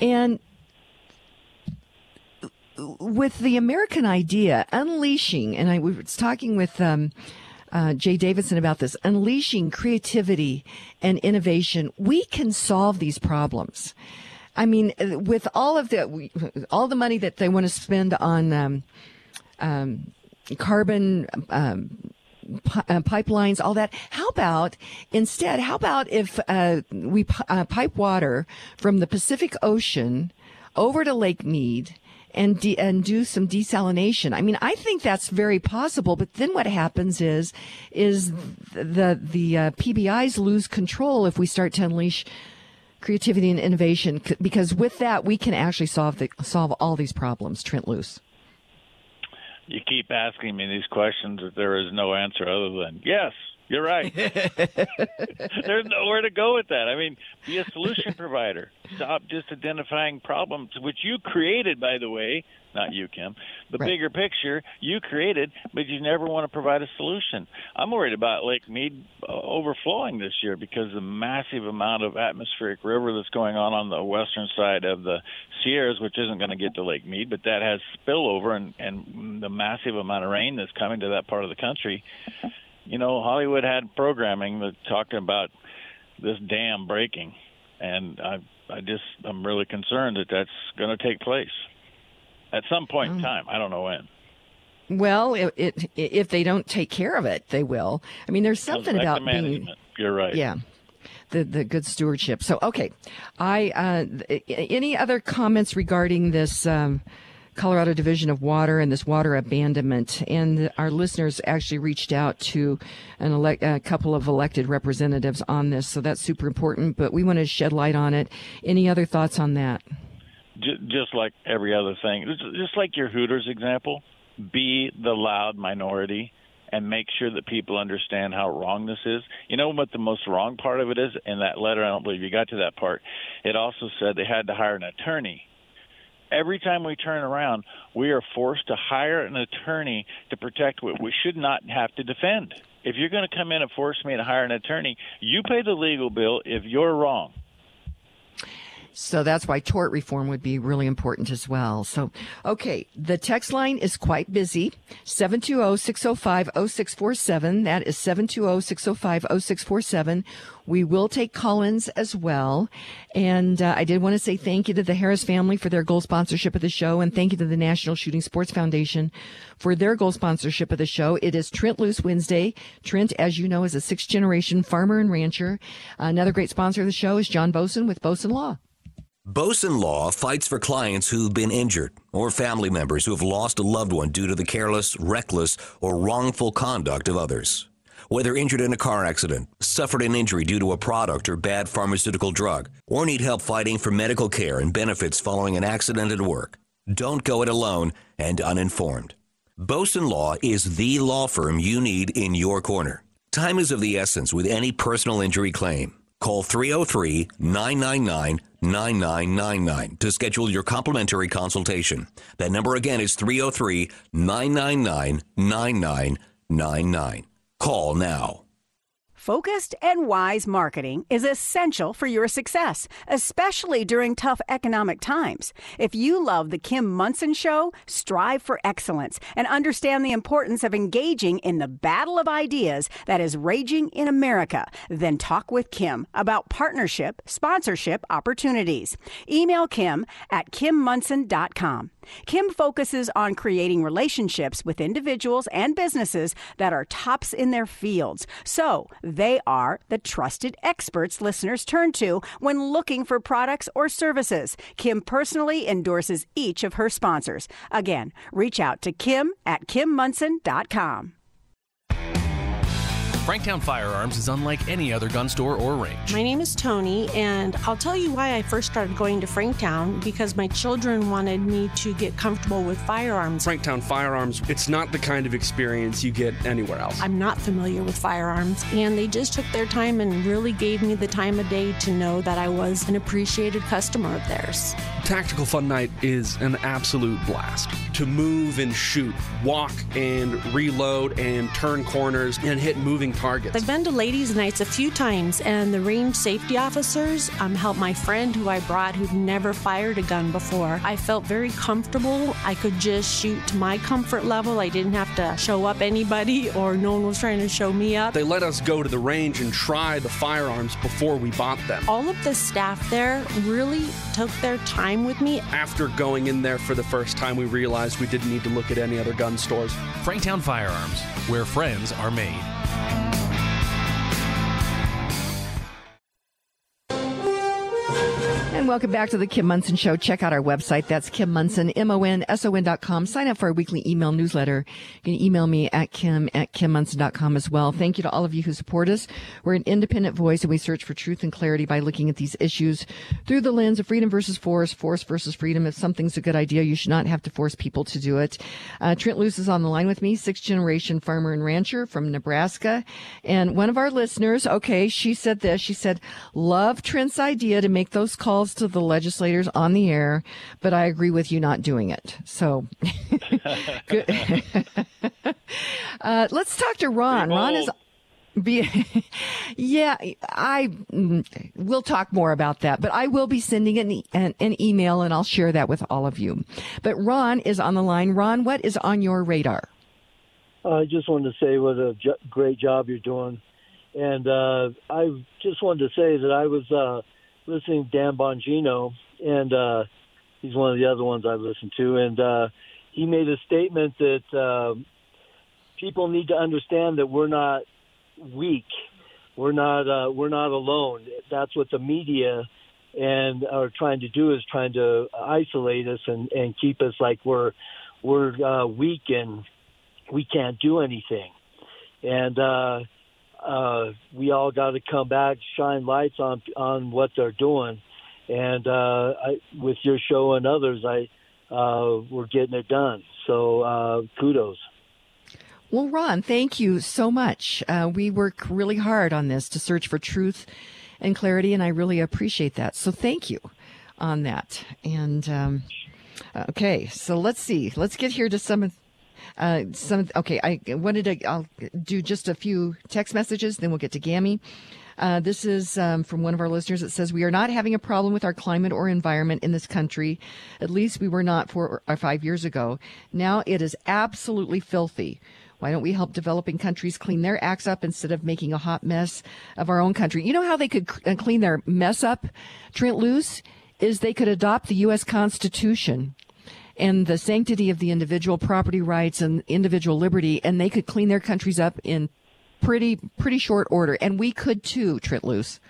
and with the American idea unleashing, and I was talking with um, uh, Jay Davidson about this, unleashing creativity and innovation, we can solve these problems. I mean, with all of the all the money that they want to spend on um, um, carbon um, uh, pipelines, all that. How about instead? How about if uh, we uh, pipe water from the Pacific Ocean over to Lake Mead? And, de- and do some desalination. I mean, I think that's very possible. But then what happens is, is the the uh, PBIs lose control if we start to unleash creativity and innovation. Because with that, we can actually solve the solve all these problems. Trent Loos you keep asking me these questions that there is no answer other than yes you're right. (laughs) (laughs) There's nowhere to go with that. I mean be a solution provider. Stop just identifying problems which you created by the way not you kim. The right. bigger picture you created but you never want to provide a solution. I'm worried about lake mead uh, overflowing this year because the massive amount of atmospheric river that's going on on the western side of the sierras which isn't going to get to lake mead but that has spillover and and the massive amount of rain that's coming to that part of the country. You know hollywood had programming that talked about this dam breaking and i i just i'm really concerned that that's going to take place at some point in mm. time. I don't know when. Well, it, it, if they don't take care of it, they will. I mean, there's something about being. You're right. Yeah. The, the good stewardship. So, okay. I, uh, any other comments regarding this, um, Colorado Division of Water and this water abandonment. And our listeners actually reached out to an elect, a couple of elected representatives on this. So that's super important, but we want to shed light on it. Any other thoughts on that? Just like every other thing, just like your Hooters example, be the loud minority and make sure that people understand how wrong this is. You know what the most wrong part of it is? In that letter, I don't believe you got to that part. It also said they had to hire an attorney. Every time we turn around, we are forced to hire an attorney to protect what we should not have to defend. If you're going to come in and force me to hire an attorney, you pay the legal bill if you're wrong. So that's why tort reform would be really important as well. So, okay, the text line is quite busy. 720-605-0647. That is 720-605-0647. We will take call-ins as well. And uh, I did want to say thank you to the Harris family for their gold sponsorship of the show. And thank you to the National Shooting Sports Foundation for their gold sponsorship of the show. It is Trent Loos Wednesday. Trent, as you know, is a sixth generation farmer and rancher. Another great sponsor of the show is John Boesen with Boesen Law. Boesen Law fights for clients who've been injured or family members who have lost a loved one due to the careless, reckless, or wrongful conduct of others. Whether injured in a car accident, suffered an injury due to a product or bad pharmaceutical drug, or need help fighting for medical care and benefits following an accident at work, don't go it alone and uninformed. Boesen Law is the law firm you need in your corner. Time is of the essence with any personal injury claim. Call 303 999 9999 to schedule your complimentary consultation. That number again is 303 999 9999. Call now. Focused and wise marketing is essential for your success, especially during tough economic times. If you love The Kim Monson Show, strive for excellence and understand the importance of engaging in the battle of ideas that is raging in America, then talk with Kim about partnership, sponsorship opportunities. Email Kim at kimmonson.com. Kim focuses on creating relationships with individuals and businesses that are tops in their fields. So they are the trusted experts listeners turn to when looking for products or services. Kim personally endorses each of her sponsors. Again, reach out to Kim at kimmonson.com. Franktown Firearms is unlike any other gun store or range. My name is Tony, and I'll tell you why I first started going to Franktown because my children wanted me to get comfortable with firearms. Franktown Firearms, it's not the kind of experience you get anywhere else. I'm not familiar with firearms, and they just took their time and really gave me the time of day to know that I was an appreciated customer of theirs. Tactical Fun Night is an absolute blast. To move and shoot, walk and reload and turn corners and hit moving targets. I've been to ladies' nights a few times, and the range safety officers um, helped my friend who I brought who'd never fired a gun before. I felt very comfortable. I could just shoot to my comfort level. I didn't have to show up anybody, or no one was trying to show me up. They let us go to the range and try the firearms before we bought them. All of the staff there really took their time with me. After going in there for the first time, we realized we didn't need to look at any other gun stores. Franktown Firearms, where friends are made. Bye. And welcome back to the Kim Monson Show. Check out our website. That's Kim Monson, M-O-N-S-O-N dot com. Sign up for our weekly email newsletter. You can email me at Kim at KimMonson.com as well. Thank you to all of you who support us. We're an independent voice and we search for truth and clarity by looking at these issues through the lens of freedom versus force, force versus freedom. If something's a good idea, you should not have to force people to do it. Uh, Trent Loos is on the line with me, sixth generation farmer and rancher from Nebraska. And one of our listeners, okay, she said this. She said, love Trent's idea to make those calls to the legislators on the air, but I agree with you not doing it. So, (laughs) good. uh, let's talk to Ron. Ron is. Be, (laughs) yeah, I mm, we'll talk more about that, but I will be sending an, an, an email and I'll share that with all of you. But Ron is on the line. Ron, what is on your radar? I just wanted to say what a jo- great job you're doing, and uh, I just wanted to say that I was uh, listening to Dan Bongino, and uh, he's one of the other ones I listened to, and uh, he made a statement that uh, people need to understand that we're not weak, we're not uh, we're not alone. That's what the media and are trying to do is trying to isolate us and, and keep us like we're we're uh, weak and we can't do anything. And uh, uh, we all got to come back, shine lights on on what they're doing, and uh, I, with your show and others, I uh, we're getting it done. So uh, kudos. Well, Ron, thank you so much. Uh, we work really hard on this to search for truth and clarity, and I really appreciate that. So thank you on that. And um, okay, so let's see. Let's get here to some of uh, some okay. I wanted to. I'll do just a few text messages, then we'll get to Gammy. Uh, this is um, from one of our listeners. It says we are not having a problem with our climate or environment in this country. At least we were not four or five years ago. Now it is absolutely filthy. Why don't we help developing countries clean their acts up instead of making a hot mess of our own country? You know how they could uh, clean their mess up, Trent Loos, is they could adopt the U.S. Constitution and the sanctity of the individual property rights and individual liberty, and they could clean their countries up in pretty pretty short order, and we could too, Loos.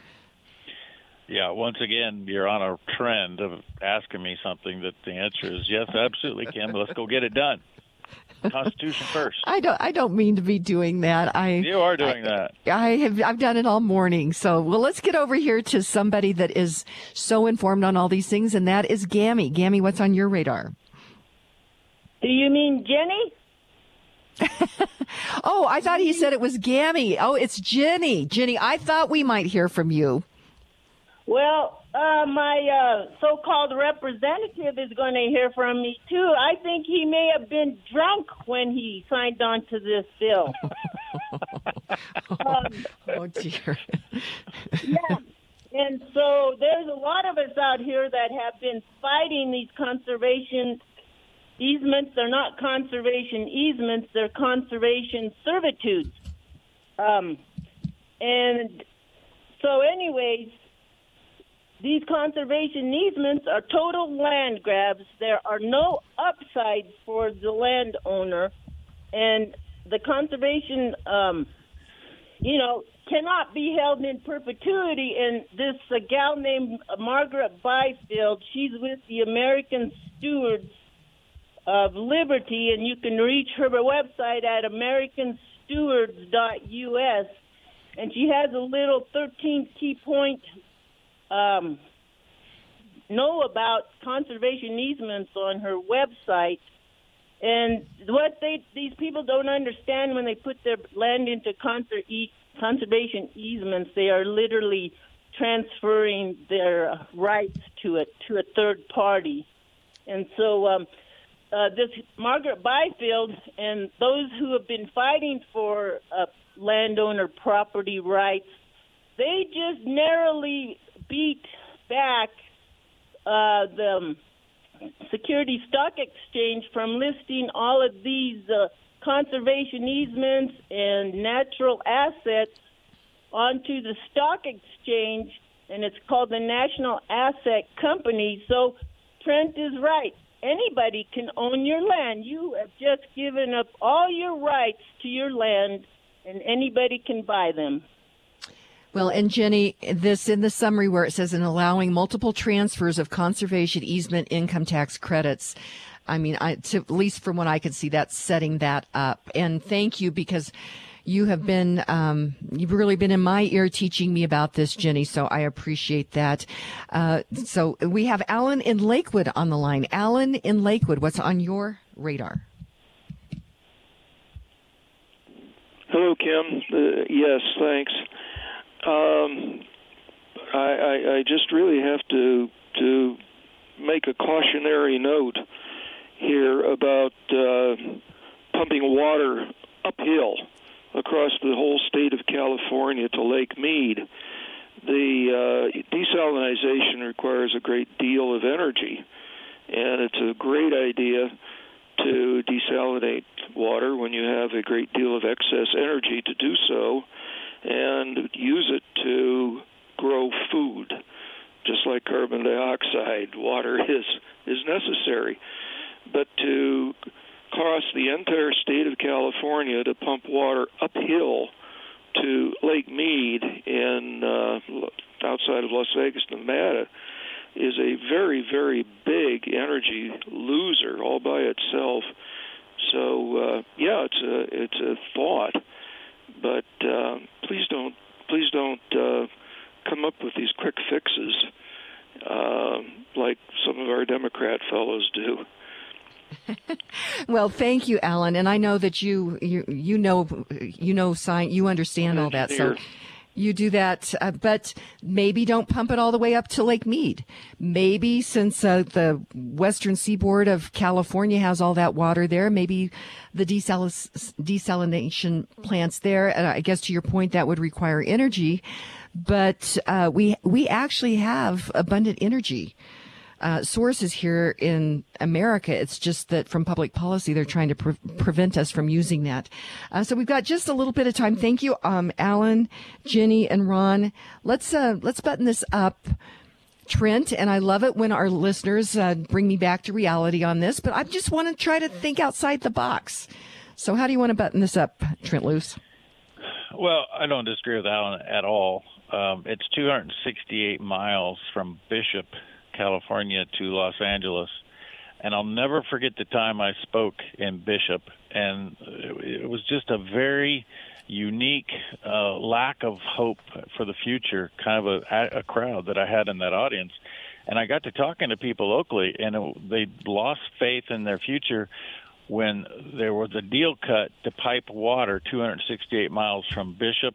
Yeah, once again, you're on a trend of asking me something that the answer is yes, absolutely, Kim. Let's go get it done. Constitution first. I don't. I don't mean to be doing that. I. You are doing I, that. I have. I've done it all morning. So, well, let's get over here to somebody that is so informed on all these things, and that is Gammy. Gammy, what's on your radar? Do you mean Jenny? (laughs) oh, I thought he said it was Gammy. Oh, it's Jenny. Jenny, I thought we might hear from you. Well, uh, my uh, so-called representative is going to hear from me too. I think he may have been drunk when he signed on to this bill. (laughs) Um, oh dear. (laughs) yeah. And so there's a lot of us out here that have been fighting these conservation easements. They're not conservation easements, they're conservation servitudes. Um, and so, anyways, these conservation easements are total land grabs. There are no upsides for the landowner, and the conservation, um, you know, cannot be held in perpetuity. And this a gal named Margaret Byfield, she's with the American Stewards of Liberty, and you can reach her website at AmericanStewards.us. And she has a little 13 key point um, know about conservation easements on her website. And what they these people don't understand when they put their land into conser- e- conservation easements, they are literally transferring their rights to it to a third party. And so um, uh, this Margaret Byfield and those who have been fighting for uh, landowner property rights, they just narrowly beat back uh, the Security Stock Exchange from listing all of these uh, conservation easements and natural assets onto the stock exchange, and it's called the National Asset Company. So Trent is right. Anybody can own your land. You have just given up all your rights to your land, and anybody can buy them. Well, and Jenny, this in the summary where it says in allowing multiple transfers of conservation easement income tax credits. I mean, I, to, at least from what I can see, that's setting that up. And thank you because you have been, um, you've really been in my ear teaching me about this, Jenny. So I appreciate that. Uh, so we have Alan in Lakewood on the line. Alan in Lakewood, what's on your radar? Hello, Kim. Uh, yes, thanks. Um, I, I, I just really have to to make a cautionary note here about uh, pumping water uphill across the whole state of California to Lake Mead. The uh, desalinization requires a great deal of energy, and it's a great idea to desalinate water when you have a great deal of excess energy to do so and use it to grow food. Just like carbon dioxide, water (laughs) is is necessary. But to cross the entire state of California to pump water uphill to Lake Mead in uh, outside of Las Vegas, Nevada, is a very very big energy loser all by itself. So uh, yeah, it's a it's a thought but uh, please don't please don't uh, come up with these quick fixes uh, like some of our Democrat fellows do. Well, thank you, Alan, and I know that you you you know you know science, you understand all that. So you do that, uh, but maybe don't pump it all the way up to Lake Mead. Maybe since uh, the western seaboard of California has all that water there, maybe the desal- desalination plants there. And I guess to your point, that would require energy, but uh, we we actually have abundant energy uh, sources here in America. It's just that from public policy, they're trying to pre- prevent us from using that. Uh, so we've got just a little bit of time. Thank you, um, Alan, Jenny, and Ron. Let's uh, let's button this up. Trent, and I love it when our listeners uh, bring me back to reality on this, but I just want to try to think outside the box. So, how do you want to button this up, Trent Loos? Well, I don't disagree with Alan at all. Um, it's 268 miles from Bishop California to Los Angeles. And I'll never forget the time I spoke in Bishop, and it was just a very unique uh, lack of hope for the future kind of a, a crowd that I had in that audience. And I got to talking to people locally, and it, they lost faith in their future when there was a deal cut to pipe water 268 miles from Bishop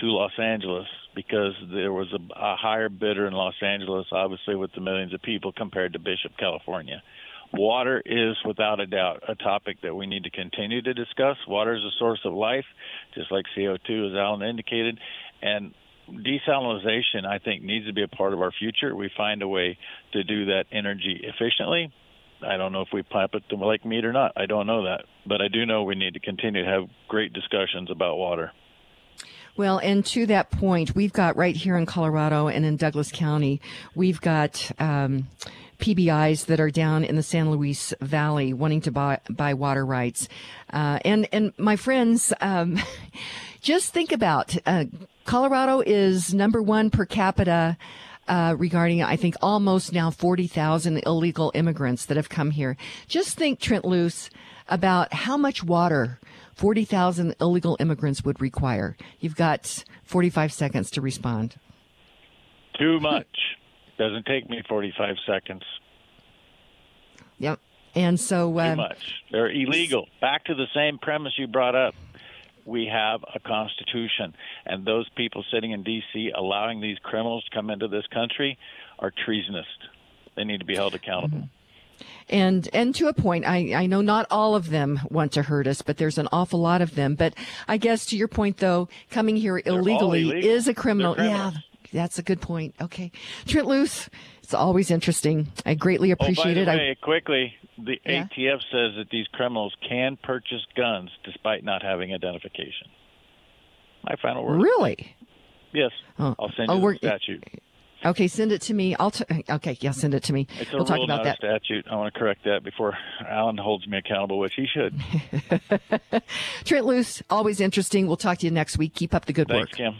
to Los Angeles because there was a, a higher bidder in Los Angeles, obviously with the millions of people compared to Bishop, California. water is without a doubt a topic that we need to continue to discuss. Water is a source of life, just like CO2, as Alan indicated. And desalinization, I think, needs to be a part of our future. We find a way to do that energy efficiently. I don't know if we pump it to Lake Mead or not. I don't know that. But I do know we need to continue to have great discussions about water. Well, and to that point, we've got right here in Colorado and in Douglas County, we've got um, PBIs that are down in the San Luis Valley wanting to buy, buy water rights. Uh, and, and my friends, um, (laughs) just think about uh, Colorado is number one per capita. Uh, regarding, I think, almost now 40,000 illegal immigrants that have come here. Just think, Trent Loos, about how much water 40,000 illegal immigrants would require. You've got 45 seconds to respond. Too much. Doesn't take me 45 seconds. Yep. And so. Too much. They're illegal. Back to the same premise you brought up. We have a constitution, and those people sitting in D.C. allowing these criminals to come into this country are treasonous. They need to be held accountable. Mm-hmm. And and to a point, I, I know not all of them want to hurt us, but there's an awful lot of them. But I guess to your point, though, coming here illegally illegal. is a criminal. Yeah, that's a good point. Okay, Trent Loos, it's always interesting. I greatly appreciate oh, it. by the way, I, quickly, the Yeah? ATF says that these criminals can purchase guns despite not having identification. My final word. really? Yes. Oh. I'll send Oh, you we're- the statute. Okay, send it to me. I'll. T- okay, yeah, send it to me. It's a we'll talk rule, about that. a statute. I want to correct that before Alan holds me accountable, which he should. (laughs) Trent Loos, always interesting. We'll talk to you next week. Keep up the good Thanks, work. Kim.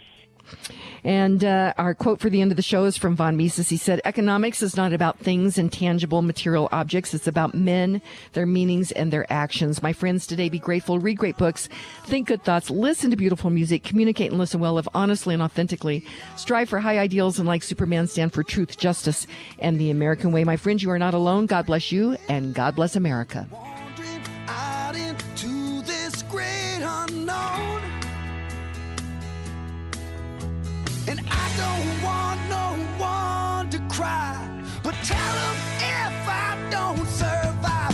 And uh, our quote for the end of the show is from Von Mises. He said, Economics is not about things and tangible material objects. It's about men, their meanings, and their actions. My friends, today be grateful, read great books, think good thoughts, listen to beautiful music, communicate and listen well, live honestly and authentically, strive for high ideals, and like Superman, stand for truth, justice, and the American way. My friends, you are not alone. God bless you, and God bless America. To cry, but tell them if I don't survive,